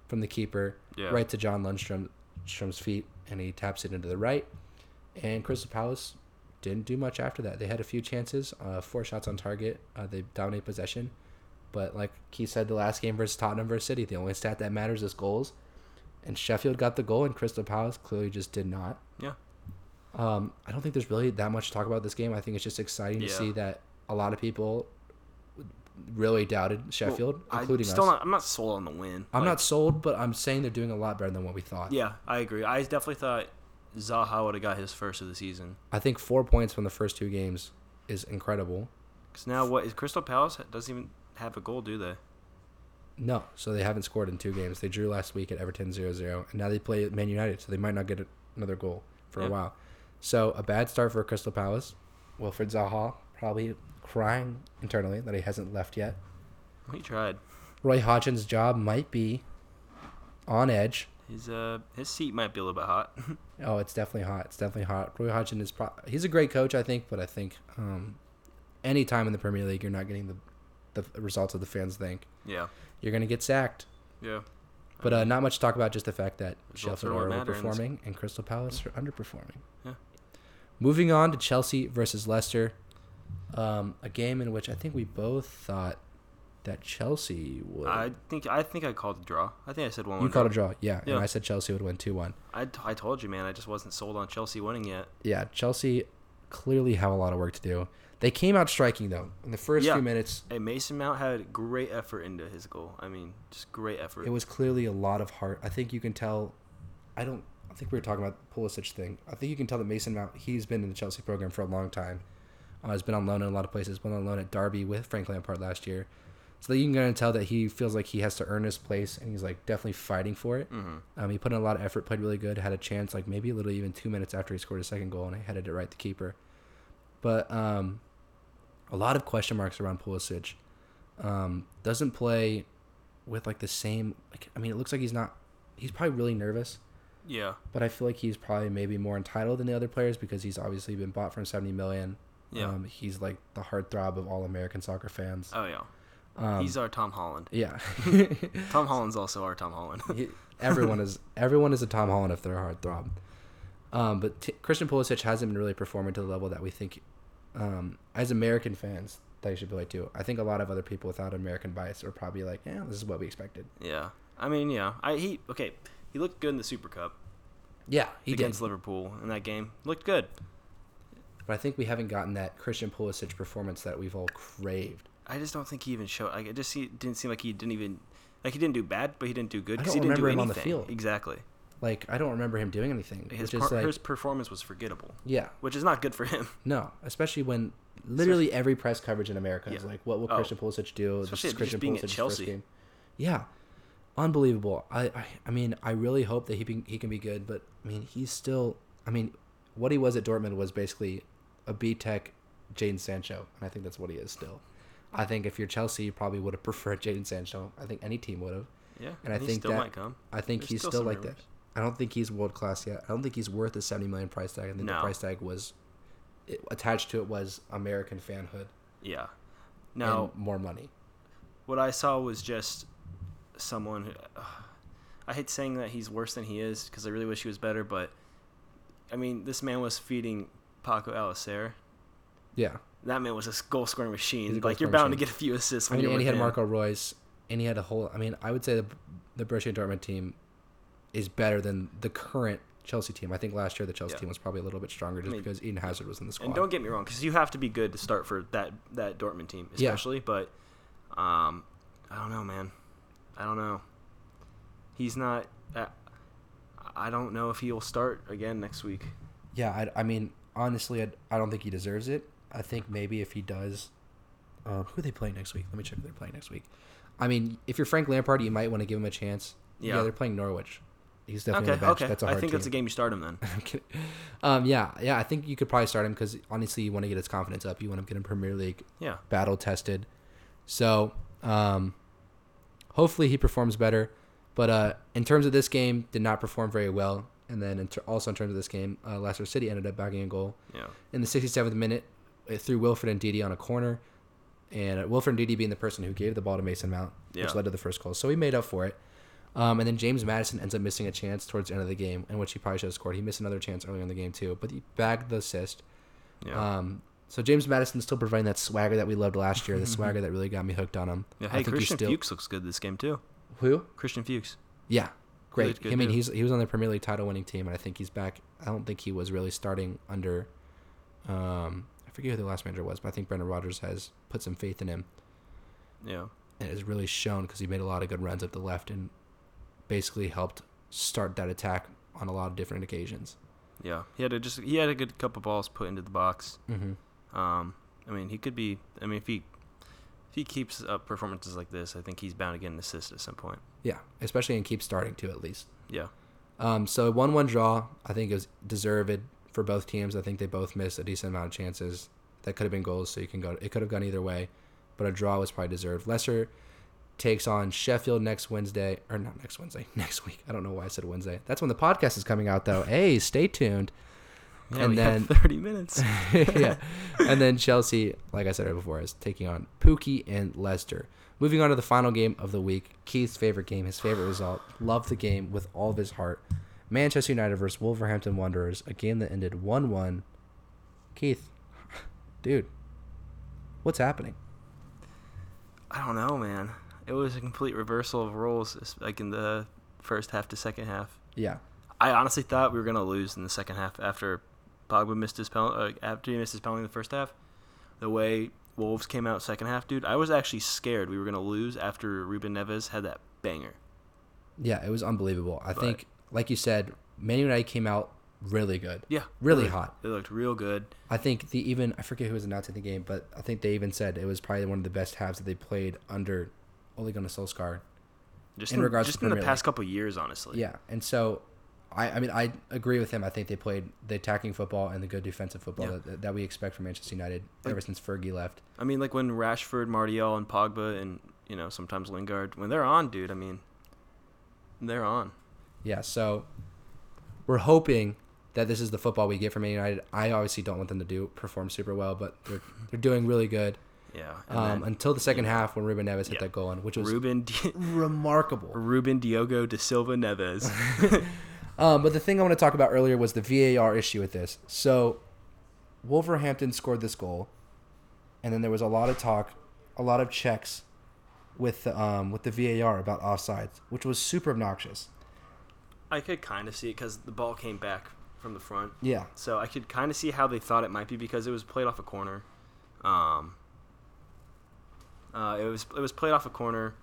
from the keeper Yeah. right to John Lundstram's feet, and he taps it into the right. And Crystal Palace didn't do much after that. They had a few chances, uh, four shots on target. Uh, they dominate possession, but like he said, the last game versus Tottenham versus City, the only stat that matters is goals. And Sheffield got the goal, and Crystal Palace clearly just did not. Yeah. Um, I don't think there's really that much to talk about this game. I think it's just exciting to see that a lot of people really doubted Sheffield, Well, including I us. Not, I'm not sold on the win. I'm Like, not sold, but I'm saying they're doing a lot better than what we thought. Yeah, I agree. I definitely thought Zaha would have got his first of the season. I think four points from the first two games is incredible. Because now what is Crystal Palace doesn't even have a goal, do they? No, so they haven't scored in two games. They drew last week at Everton 0-0, and now they play Man United, so they might not get another goal for a while. So a bad start for Crystal Palace. Wilfried Zaha probably crying internally that he hasn't left yet. He tried. Roy Hodgson's job might be on edge. His uh his seat might be a little bit hot. Oh, it's definitely hot. It's definitely hot. Roy Hodgson is pro- he's a great coach, I think, but I think um, any time in the Premier League, you're not getting the the results of the fans think. yeah. You're gonna get sacked. Yeah. But uh, not much to talk about. Just the fact that Sheffield are are what matter in this- overperforming and Crystal Palace are underperforming. Yeah. Moving on to Chelsea versus Leicester, um, a game in which I think we both thought that Chelsea would. I think I think I called a draw. I think I said one. you one called a draw. draw, yeah, Yeah. and I said Chelsea would win two one. I, I told you, man. I just wasn't sold on Chelsea winning yet. Yeah, Chelsea clearly have a lot of work to do. They came out striking though in the first Yeah. few minutes. Hey, Mason Mount had great effort into his goal. I mean, just great effort. It was clearly a lot of heart. I think you can tell. I don't. I think we were talking about the Pulisic thing. I think you can tell that Mason Mount. He's been in the Chelsea program for a long time. Uh, has been on loan in a lot of places. Been on loan at Derby with Frank Lampard last year. So you can kind of tell that he feels like he has to earn his place, and he's like definitely fighting for it. Mm-hmm. Um, he put in a lot of effort, played really good, had a chance, like maybe a little even two minutes after he scored his second goal, and he headed it right to keeper. But um, a lot of question marks around Pulisic. Um, doesn't play with like the same. Like, I mean, it looks like he's not. He's probably really nervous, yeah. but I feel like he's probably maybe more entitled than the other players because he's obviously been bought for seventy million. Yeah. Um, he's like the heartthrob of all American soccer fans. Oh yeah. Um, He's our Tom Holland. yeah. Tom Holland's also our Tom Holland. He- everyone is everyone is a Tom Holland if they're a heartthrob. Um, but t- Christian Pulisic hasn't been really performing to the level that we think, um, as American fans, they should be like too. I think a lot of other people without American bias are probably like, yeah, this is what we expected. yeah. I mean, yeah. I he okay. He looked good in the Super Cup Yeah, he against did. Liverpool in that game. Looked good. But I think we haven't gotten that Christian Pulisic performance that we've all craved. I just don't think he even showed. Like, it just he didn't seem like he didn't even like he didn't do bad, but he didn't do good I because he didn't do remember him on anything. the field. Exactly. Like I don't remember him doing anything. His par- like, his performance was forgettable, yeah, which is not good for him. no, especially when literally every press coverage in America is like, what will Oh. Christian Pulisic do? This Especially is just Christian being at Chelsea. first game. Yeah, unbelievable. I, I, I mean, I really hope that he be, he can be good, but I mean, he's still. I mean, what he was at Dortmund was basically a B Tech Jadon Sancho, and I think that's what he is still. I think if you're Chelsea, you probably would have preferred Jadon Sancho. I think any team would have. Yeah, And I he think still that- might come. I think There's he's still still, like that. I don't think he's world class yet. I don't think he's worth the seventy million price tag. I think the price tag was it, attached to it was American fanhood Yeah. Now, and more money. what I saw was just someone. Who, I hate saying that he's worse than he is because I really wish he was better, but I mean, this man was feeding Paco Alcacer. Yeah, That man was a goal scoring machine. goal Like you're bound to get a few assists I when mean, you're and he had him. Marco Reus, and he had a whole. I mean, I would say the the Borussia Dortmund team is better than the current Chelsea team. I think last year the Chelsea Yeah. team was probably a little bit stronger just mean- because Eden Hazard was in the squad. And don't get me wrong, because you have to be good to start for that that Dortmund team, Yeah. especially. But um, I don't know, man. I don't know. He's not. Uh, I don't know if he'll start again next week. yeah, I, I mean, honestly, I, I don't think he deserves it. I think maybe if he does, um, who are they playing next week? Let me check who they're playing next week. I mean, if you're Frank Lampard, you might want to give him a chance. Yeah, Yeah. they're playing Norwich. He's definitely Okay, on the bench. okay. That's a I hard I think team. that's a game you start him then. Um, yeah, yeah. I think you could probably start him because honestly, you want to get his confidence up. You want him to get in Premier League Yeah. battle tested. So, um, hopefully he performs better. But uh, in terms of this game, did not perform very well. And then in ter- also in terms of this game, uh, Leicester City ended up bagging a goal Yeah. in the 67th minute uh, through Wilfred Ndidi on a corner. And uh, Wilfred Ndidi being the person who gave the ball to Mason Mount, Yeah. which led to the first goal. So he made up for it. Um, and then James Maddison ends up missing a chance towards the end of the game, in which he probably should have scored. He missed another chance earlier in the game too, but he bagged the assist. Yeah. Um, so James Maddison's still providing that swagger that we loved last year, the swagger that really got me hooked on him. yeah. I Hey, think he's Christian still Fuchs looks good this game too. who? Christian Fuchs. Yeah, great. I mean, too. he's he was on the Premier League title winning team, and I think he's back. I don't think he was really starting under. Um, forget who the last manager was, but I think Brendan Rodgers has put some faith in him, Yeah. and it has really shown because he made a lot of good runs up the left and basically helped start that attack on a lot of different occasions. Yeah. He had a just he had a good couple balls put into the box. Mm-hmm. Um, I mean, he could be. I mean, if he if he keeps up performances like this, I think he's bound to get an assist at some point. Yeah, especially and keep starting to at least. Yeah. Um, so one one draw. I think it was deserved for both teams. I think they both missed a decent amount of chances. that could have been goals. So you can go. It could have gone either way, but a draw was probably deserved. Leicester takes on Sheffield next Wednesday, or not next Wednesday, next week. I don't know why I said Wednesday. That's when the podcast is coming out, though. Hey, stay tuned. Yeah, and then have 30 minutes. yeah. And then Chelsea, like I said right before, is taking on Pukki and Leicester. Moving on to the final game of the week, Keith's favorite game, his favorite result. Loved the game with all of his heart. Manchester United versus Wolverhampton Wanderers, a game that ended 1 1. Keith, dude, what's happening? I don't know, man. It was a complete reversal of roles, like in the first half to second half. Yeah. I honestly thought we were gonna lose in the second half after Pogba missed his penalty. Uh, after he missed his penalty in the first half, the way Wolves came out second half, dude, I was actually scared we were gonna lose after Ruben Neves had that banger. Yeah, it was unbelievable. I But- think, like you said, Man United came out really good. Yeah, Really hot. They looked real good. I think the even I forget who was announcing the game, but I think they even said it was probably one of the best halves that they played under Ole Gunnar Solskjaer. Just In in, regards just to in the Premier past League. couple years, honestly. Yeah, and so I I mean I agree with him. I think they played the attacking football and the good defensive football Yeah. that, that we expect from Manchester United ever since Fergie left. I mean, like when Rashford, Martial, and Pogba, and you know sometimes Lingard, when they're on, dude. I mean, they're on. Yeah, so we're hoping that this is the football we get from Man United. I obviously don't want them to do perform super well, but they're they're doing really good. Yeah. Um, then until the second half when Ruben Neves hit Yeah. that goal in, which was Ruben Di- remarkable. Ruben Diogo de Silva Neves. Um, but the thing I want to talk about earlier was the VAR issue with this. So, Wolverhampton scored this goal, and then there was a lot of talk, a lot of checks with the, um, with the VAR about offsides, which was super obnoxious. I could kind of see it because the ball came back from the front, Yeah, so I could kind of see how they thought it might be because it was played off a corner. Um, uh, it was it was played off a corner,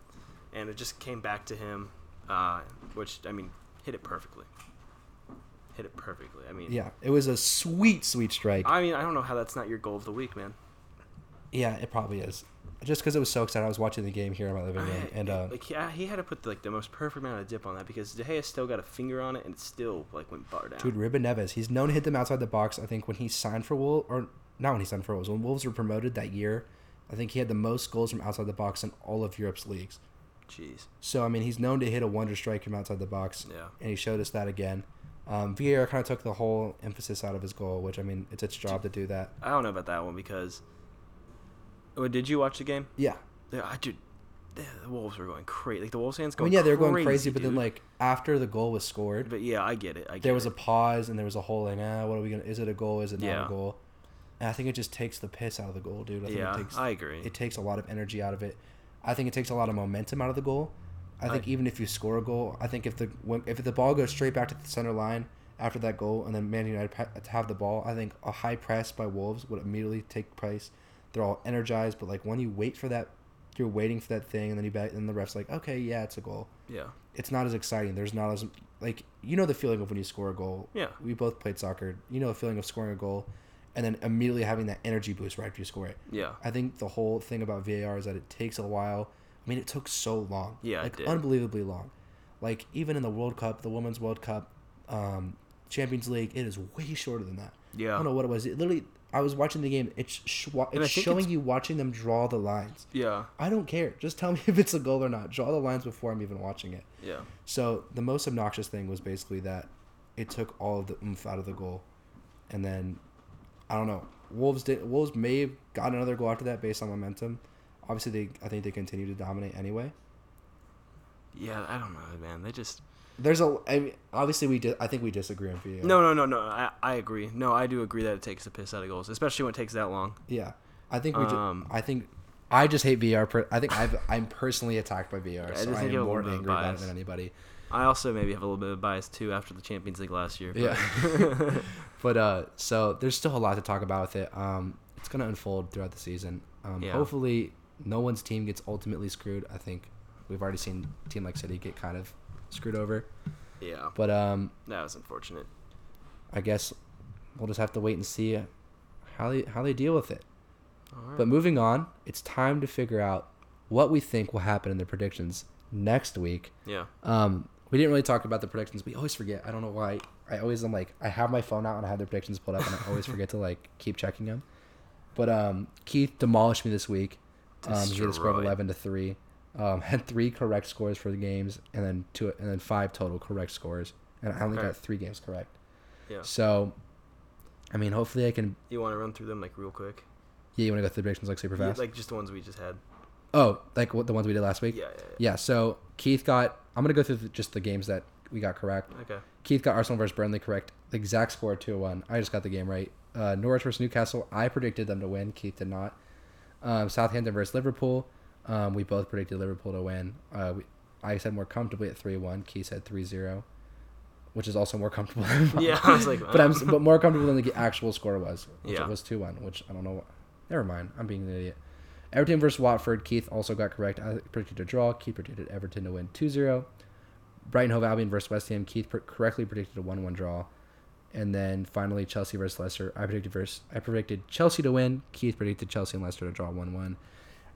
and it just came back to him, uh, which I mean hit it perfectly. Hit it perfectly. I mean, yeah, it was a sweet, sweet strike. I mean, I don't know how that's not your goal of the week, man. yeah, it probably is. Just because it was so excited, I was watching the game here in my living room, and uh, like yeah, he had to put like the most perfect amount of dip on that because De Gea still got a finger on it and it still like went bar down. Dude, Ruben Neves, he's known to hit them outside the box. I think when he signed for Wolves, or not when he signed for Wolves, when Wolves were promoted that year, I think he had the most goals from outside the box in all of Europe's leagues. Jeez. So, I mean, he's known to hit a wonder strike from outside the box, Yeah. and he showed us that again. Um, VAR kind of took the whole emphasis out of his goal, which, I mean, it's its job to do that. I don't know about that one because. Oh, did you watch the game? Yeah. Yeah, I dude. The Wolves were going crazy. Like the Wolves fans I going. mean, yeah, they were going crazy, but then, like, after the goal was scored, But yeah, I get it. I get there was it. a pause, and there was a whole, like, ah, what are we to, is it a goal, is it not Yeah. a goal? And I think it just takes the piss out of the goal, dude. I think Yeah, it takes, I agree. it takes a lot of energy out of it. I think it takes a lot of momentum out of the goal. I think I- even if you score a goal, I think if the when, if the ball goes straight back to the center line after that goal, and then Man United have the ball, I think a high press by Wolves would immediately take place. They're all energized, but like when you wait for that, you're waiting for that thing, and then you back, and the ref's like, okay, yeah, it's a goal. yeah. It's not as exciting. There's not as like you know the feeling of when you score a goal. Yeah. we both played soccer. You know the feeling of scoring a goal, and then immediately having that energy boost right after you score it. Yeah. I think the whole thing about VAR is that it takes a while. I mean, it took so long. Yeah, it like unbelievably long. Like even in the World Cup, the Women's World Cup, um, Champions League, it is way shorter than that. Yeah. I don't know what it was. It literally, I was watching the game. It's I it's showing it's- you watching them draw the lines. Yeah. I don't care. Just tell me if it's a goal or not. Draw the lines before I'm even watching it. Yeah. So the most obnoxious thing was basically that it took all of the oomph out of the goal, and then I don't know. Wolves did. Wolves may have gotten another goal after that based on momentum. Obviously, they I think they continue to dominate anyway. Yeah. I don't know, man. They just. There's a. I mean, obviously we did. I think we disagree on VAR. No, no, no, no. I, I agree. No, I do agree that it takes the piss out of goals, especially when it takes that long. Yeah, I think we. Ju- Um, I think. I just hate VR. Per- I think I've, I'm personally attacked by VR, I so just I am more little bit of angry about it than anybody. I also maybe have a little bit of bias too after the Champions League last year. but- Yeah. But uh, so there's still a lot to talk about with it. Um, it's gonna unfold throughout the season. Um, Yeah. hopefully, no one's team gets ultimately screwed. I think we've already seen team like City get kind of screwed over. yeah. But um, That was unfortunate. I guess we'll just have to wait and see how they how they deal with it. All right. But moving on, it's time to figure out what we think will happen in the predictions next week. yeah. Um, we didn't really talk about the predictions. We always forget. I don't know why. I always am like I have my phone out and I have the predictions pulled up and I always forget to like keep checking them. But um, Keith demolished me this week. Um, he had a score of eleven to three. Um, had three correct scores for the games, and then two, and then five total correct scores, and I only Okay. got three games correct. Yeah. So, I mean, hopefully I can. You want to run through them like real quick? Yeah, you want to go through the predictions like super Yeah, fast? like just the ones we just had. oh, like what the ones we did last week? Yeah, yeah, Yeah. So Keith got. I'm gonna go through the, just the games that we got correct. Okay. Keith got Arsenal versus Burnley correct. The exact score two one. I just got the game right. Uh, Norwich versus Newcastle. I predicted them to win. Keith did not. Um, Southampton versus Liverpool. Um, we both predicted Liverpool to win. Uh, we, I said more comfortably at three one. Keith said 3-0, which is also more comfortable. Than. Yeah, I was like, but I'm but more comfortable than the actual score was, which Yeah. it was two one. Which I don't know. Never mind. I'm being an idiot. Everton versus Watford. Keith also got correct. I predicted a draw. Keith predicted Everton to win 2-0. Brighton Hove Albion versus West Ham. Keith correctly predicted a one-one draw. And then finally Chelsea versus Leicester. I predicted versus I predicted Chelsea to win. Keith predicted Chelsea and Leicester to draw one-one,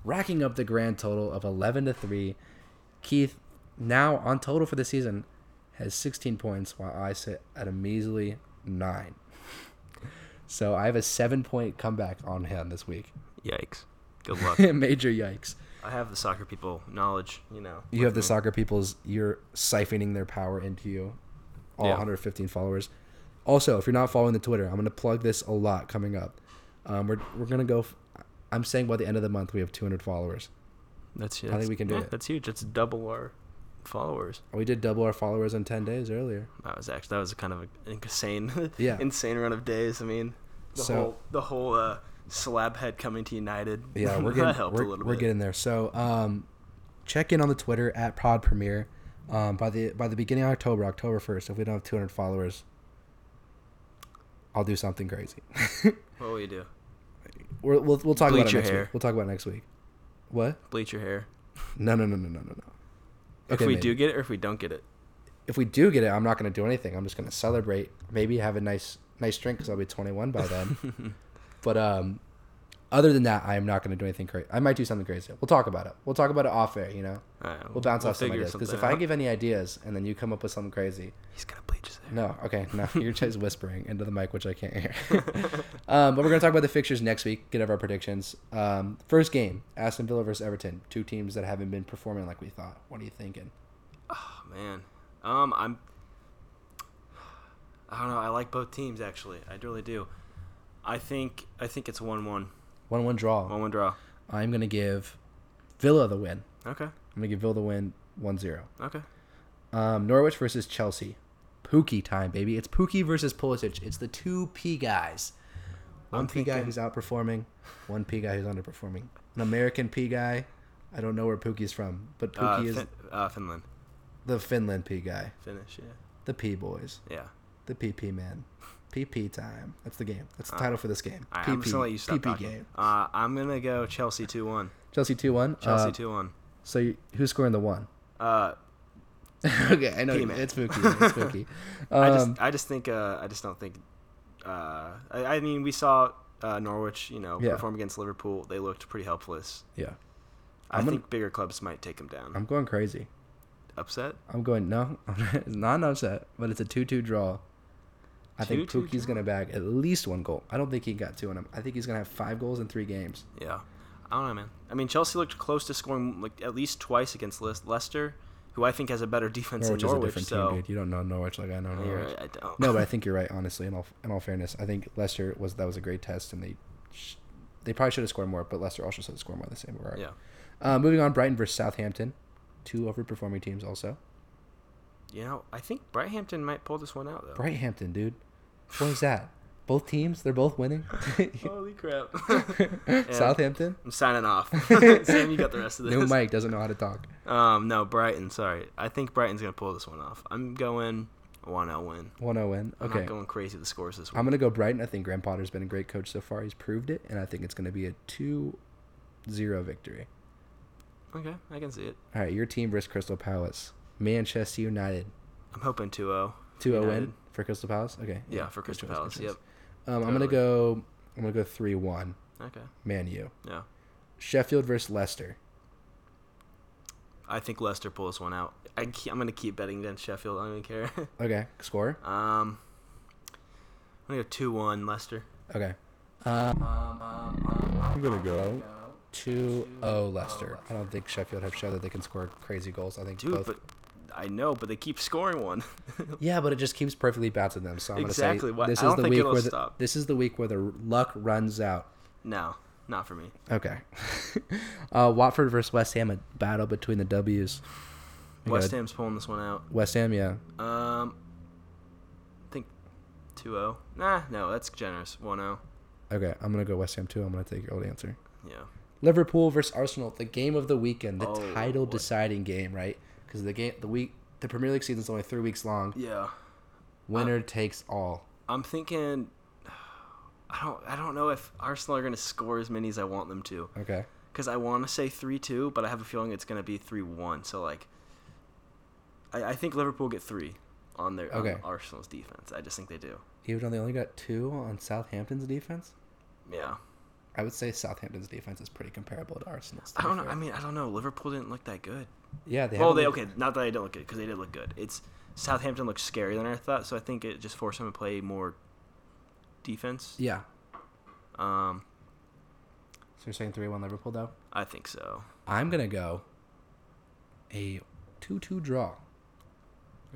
racking up the grand total of eleven to three. Keith now on total for the season has 16 points, while I sit at a measly nine. So I have a seven-point comeback on him this week. Yikes. Good luck. Major yikes. I have the soccer people knowledge, you know. You have the me. soccer people's. You're siphoning their power into you. All Yeah. 115 followers. Also, if you're not following the Twitter, I'm gonna plug this a lot coming up. Um, we're we're gonna go. F- I'm saying by the end of the month we have 200 followers. That's, huge. I think we can do yeah, it. That's huge. It's double our followers. We did double our followers in 10 days earlier. That was actually that was kind of an insane, Yeah. insane run of days. I mean, the So- whole the whole uh, slab head coming to United. Yeah, we're getting helped we're, a little we're getting there. So um, check in on the Twitter at Pod Premiere. Um, by the by the beginning of October, October 1st, if we don't have 200 followers, I'll do something crazy. What will you do? We're, we'll we'll talk about it next hair. week. We'll talk about it next week. What? Bleach your hair. No, no, no, no, no, no, no. if we maybe. do get it, or if we don't get it. if we do get it, I'm not going to do anything. I'm just going to celebrate. Maybe have a nice nice drink because I'll be 21 by then. but um, other than that, I am not going to do anything crazy. I might do something crazy. We'll talk about it. We'll talk about it off air. You know, Alright, we'll bounce off some ideas. Because if I give any ideas and then you come up with something crazy, he's gonna bleach his hair. no, okay, no, you're just whispering into the mic, which I can't hear. um, but we're gonna talk about the fixtures next week. Get our predictions. Um, first game: Aston Villa versus Everton. Two teams that haven't been performing like we thought. What are you thinking? Oh man, um, I'm. I don't know. I like both teams actually. I really do. I think I think it's one one. One-one draw. One one draw. I'm gonna give Villa the win. Okay. I'm gonna give Villa the win 1-0. Okay. Um, Norwich versus Chelsea. Pukki time, baby. It's Pukki versus Pulisic. It's the two P guys. One I'm P guy who's outperforming, one P guy who's underperforming. An American P guy. I don't know where Pukki's from, but Uh, Pukki is fin- uh, Finland. the Finland P guy. Finnish. Yeah. The P boys. Yeah. The PP man. PP time. That's the game. That's the Uh, title for this game. All right, I'm just gonna let you stop PP talking. game. Uh, I'm gonna go Chelsea two one. Chelsea two one. Chelsea Uh, two one. So you, who's scoring the one? Uh, okay, I know P-man. it's Pukki. It's Pukki. I just Um, I just think uh, I just don't think. Uh, I, I mean, we saw uh, Norwich, you know, Yeah. perform against Liverpool. They looked pretty helpless. yeah, I I'm gonna- think bigger clubs might take them down. I'm going crazy. Upset? I'm going no, it's not an upset, but it's a two-two draw. I think 2-2 Pukki's gonna bag at least one goal. I don't think he got two in him. I think he's gonna have five goals in three games. Yeah. I don't know, man. I mean, Chelsea looked close to scoring like at least twice against Le- Leicester, who I think has a better defense Norwich than Norwich. is a different so team, dude. You don't know Norwich like I know Norwich. right, I don't. No, but I think you're right. Honestly, in all in all fairness, I think Leicester was that was a great test, and they sh- they probably should have scored more, but Leicester also should have scored more the same regard. yeah. Uh, moving on, Brighton versus Southampton, two overperforming teams also. You know, I think Brighthampton might pull this one out though. Brighton, dude. What is that? Both teams, they're both winning. Holy crap! Southampton. I'm signing off. Sam, you got the rest of this. New Mike doesn't know how to talk. Um, no, Brighton. Sorry, I think Brighton's gonna pull this one off. I'm going 1-0 win. 1-0 win. I'm Okay. not going crazy with the scores this week. I'm gonna go Brighton. I think Graham Potter's been a great coach so far. He's proved it, and I think it's gonna be a 2-0 victory. Okay, I can see it. All right, your team versus Crystal Palace. Manchester United. I'm hoping 2-0. 2-0 win for Crystal Palace. Okay. Yeah, for Crystal Palace. good. Yep. Um, I'm gonna Totally. go. I'm gonna go 3-1. Okay. Man U. Yeah. Sheffield versus Leicester. I think Leicester pulls one out. I keep, I'm gonna keep betting against Sheffield. I don't even care. Okay. Score. um, I'm gonna go two one Leicester. Okay. Um, I'm gonna go 2-0 Leicester. I don't think Sheffield have shown that they can score crazy goals. I think Dude, both. I know, but they keep scoring one. yeah, but it just keeps perfectly bouncing them. So I'm Exactly. gonna say this I is don't the week where the, stop. this is the week where the luck runs out. no, not for me. Okay. uh, Watford versus West Ham, a battle between the W's. We West Ham's pulling this one out. West Ham, yeah. Um, I think 2-0. Nah, no, that's generous. 1-0. Okay, I'm gonna go West Ham too. I'm gonna take your old answer. Yeah. Liverpool versus Arsenal, the game of the weekend, the Oh, title boy. deciding game, right? Because the game, the week, the Premier League season is only three weeks long. Yeah. Winner takes all. I'm thinking. I don't. I don't know if Arsenal are gonna score as many as I want them to. Okay. Because I want to say three two, but I have a feeling it's gonna be three one. So like. I, I think Liverpool get three on their Okay. on Arsenal's defense. I just think they do. Even though they only got two on Southampton's defense, Yeah. I would say Southampton's defense is pretty comparable to Arsenal's. I don't know. fair. I mean, I don't know. Liverpool didn't look that good. yeah, they. well, they looked- okay. Not that they didn't look good because they did look good. It's Southampton looked scarier than I thought, so I think it just forced them to play more defense. Yeah. Um, So you're saying three-one Liverpool though? I think so. I'm gonna go a two-two draw.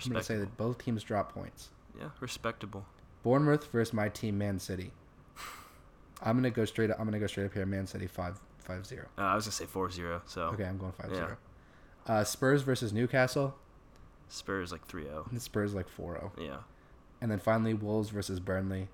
I'm gonna say that both teams drop points. Yeah, respectable. Bournemouth versus my team, Man City. I'm gonna go straight. Up, I'm gonna go straight up here. Man City five five zero. Uh, I was gonna say 4-0, so Okay, I'm going five Yeah. zero. Uh, Spurs versus Newcastle. Spurs like 3-0. Spurs like 4-0. Yeah. And then finally Wolves versus Burnley.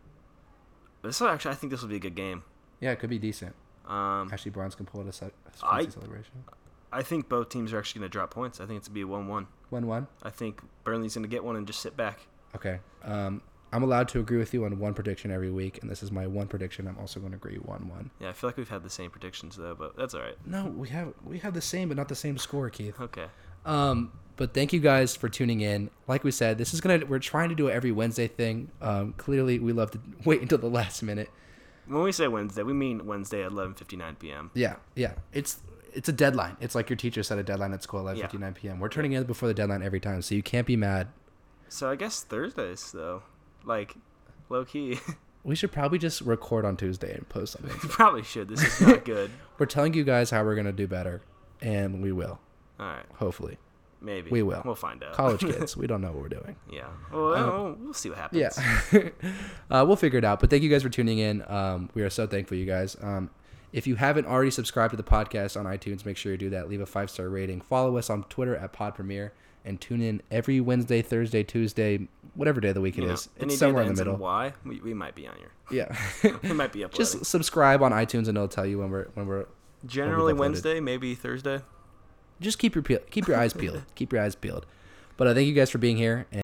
This will actually, I think this will be a good game. Yeah, it could be decent. Um, Ashley Barnes can pull it a, a I- celebration. I think both teams are actually gonna drop points. I think it's gonna be a one-one. One one. I think Burnley's gonna get one and just sit back. Okay. Um, I'm allowed to agree with you on one prediction every week, and this is my one prediction. I'm also going to agree one one. Yeah, I feel like we've had the same predictions though, but that's all right. No, we have we have the same, but not the same score, Keith. Okay. Um, but thank you guys for tuning in. Like we said, this is gonna we're trying to do it every Wednesday thing. Um, clearly we love to wait until the last minute. When we say Wednesday, we mean Wednesday at 11:59 p.m. Yeah, yeah. It's it's a deadline. It's like your teacher set a deadline at school at 11:59 p.m. We're turning in before the deadline every time, so you can't be mad. So I guess Thursdays though, like low key. We should probably just record on Tuesday and post something. you probably should. This is not good. we're telling you guys how we're gonna do better, and we will. All right, Hopefully, maybe We will. We'll find out. college kids, we don't know what we're doing. yeah. Well, we'll- we'll see what happens. Yeah, uh, we'll figure it out. But thank you guys for tuning in. Um, we are so thankful, you guys. Um, if you haven't already subscribed to the podcast on iTunes, make sure you do that. Leave a five star rating. Follow us on Twitter at Pod Premiere, and tune in every Wednesday, Thursday, Tuesday, whatever day of the week it You is. any It's somewhere in the middle. Why? We, we might be on here. Yeah, We might be uploading. just subscribe on iTunes, and it'll tell you when we're when we're. Generally uploaded. Wednesday, maybe Thursday. Just keep your peel, keep your eyes peeled. Keep your eyes peeled. But uh, thank you guys for being here, and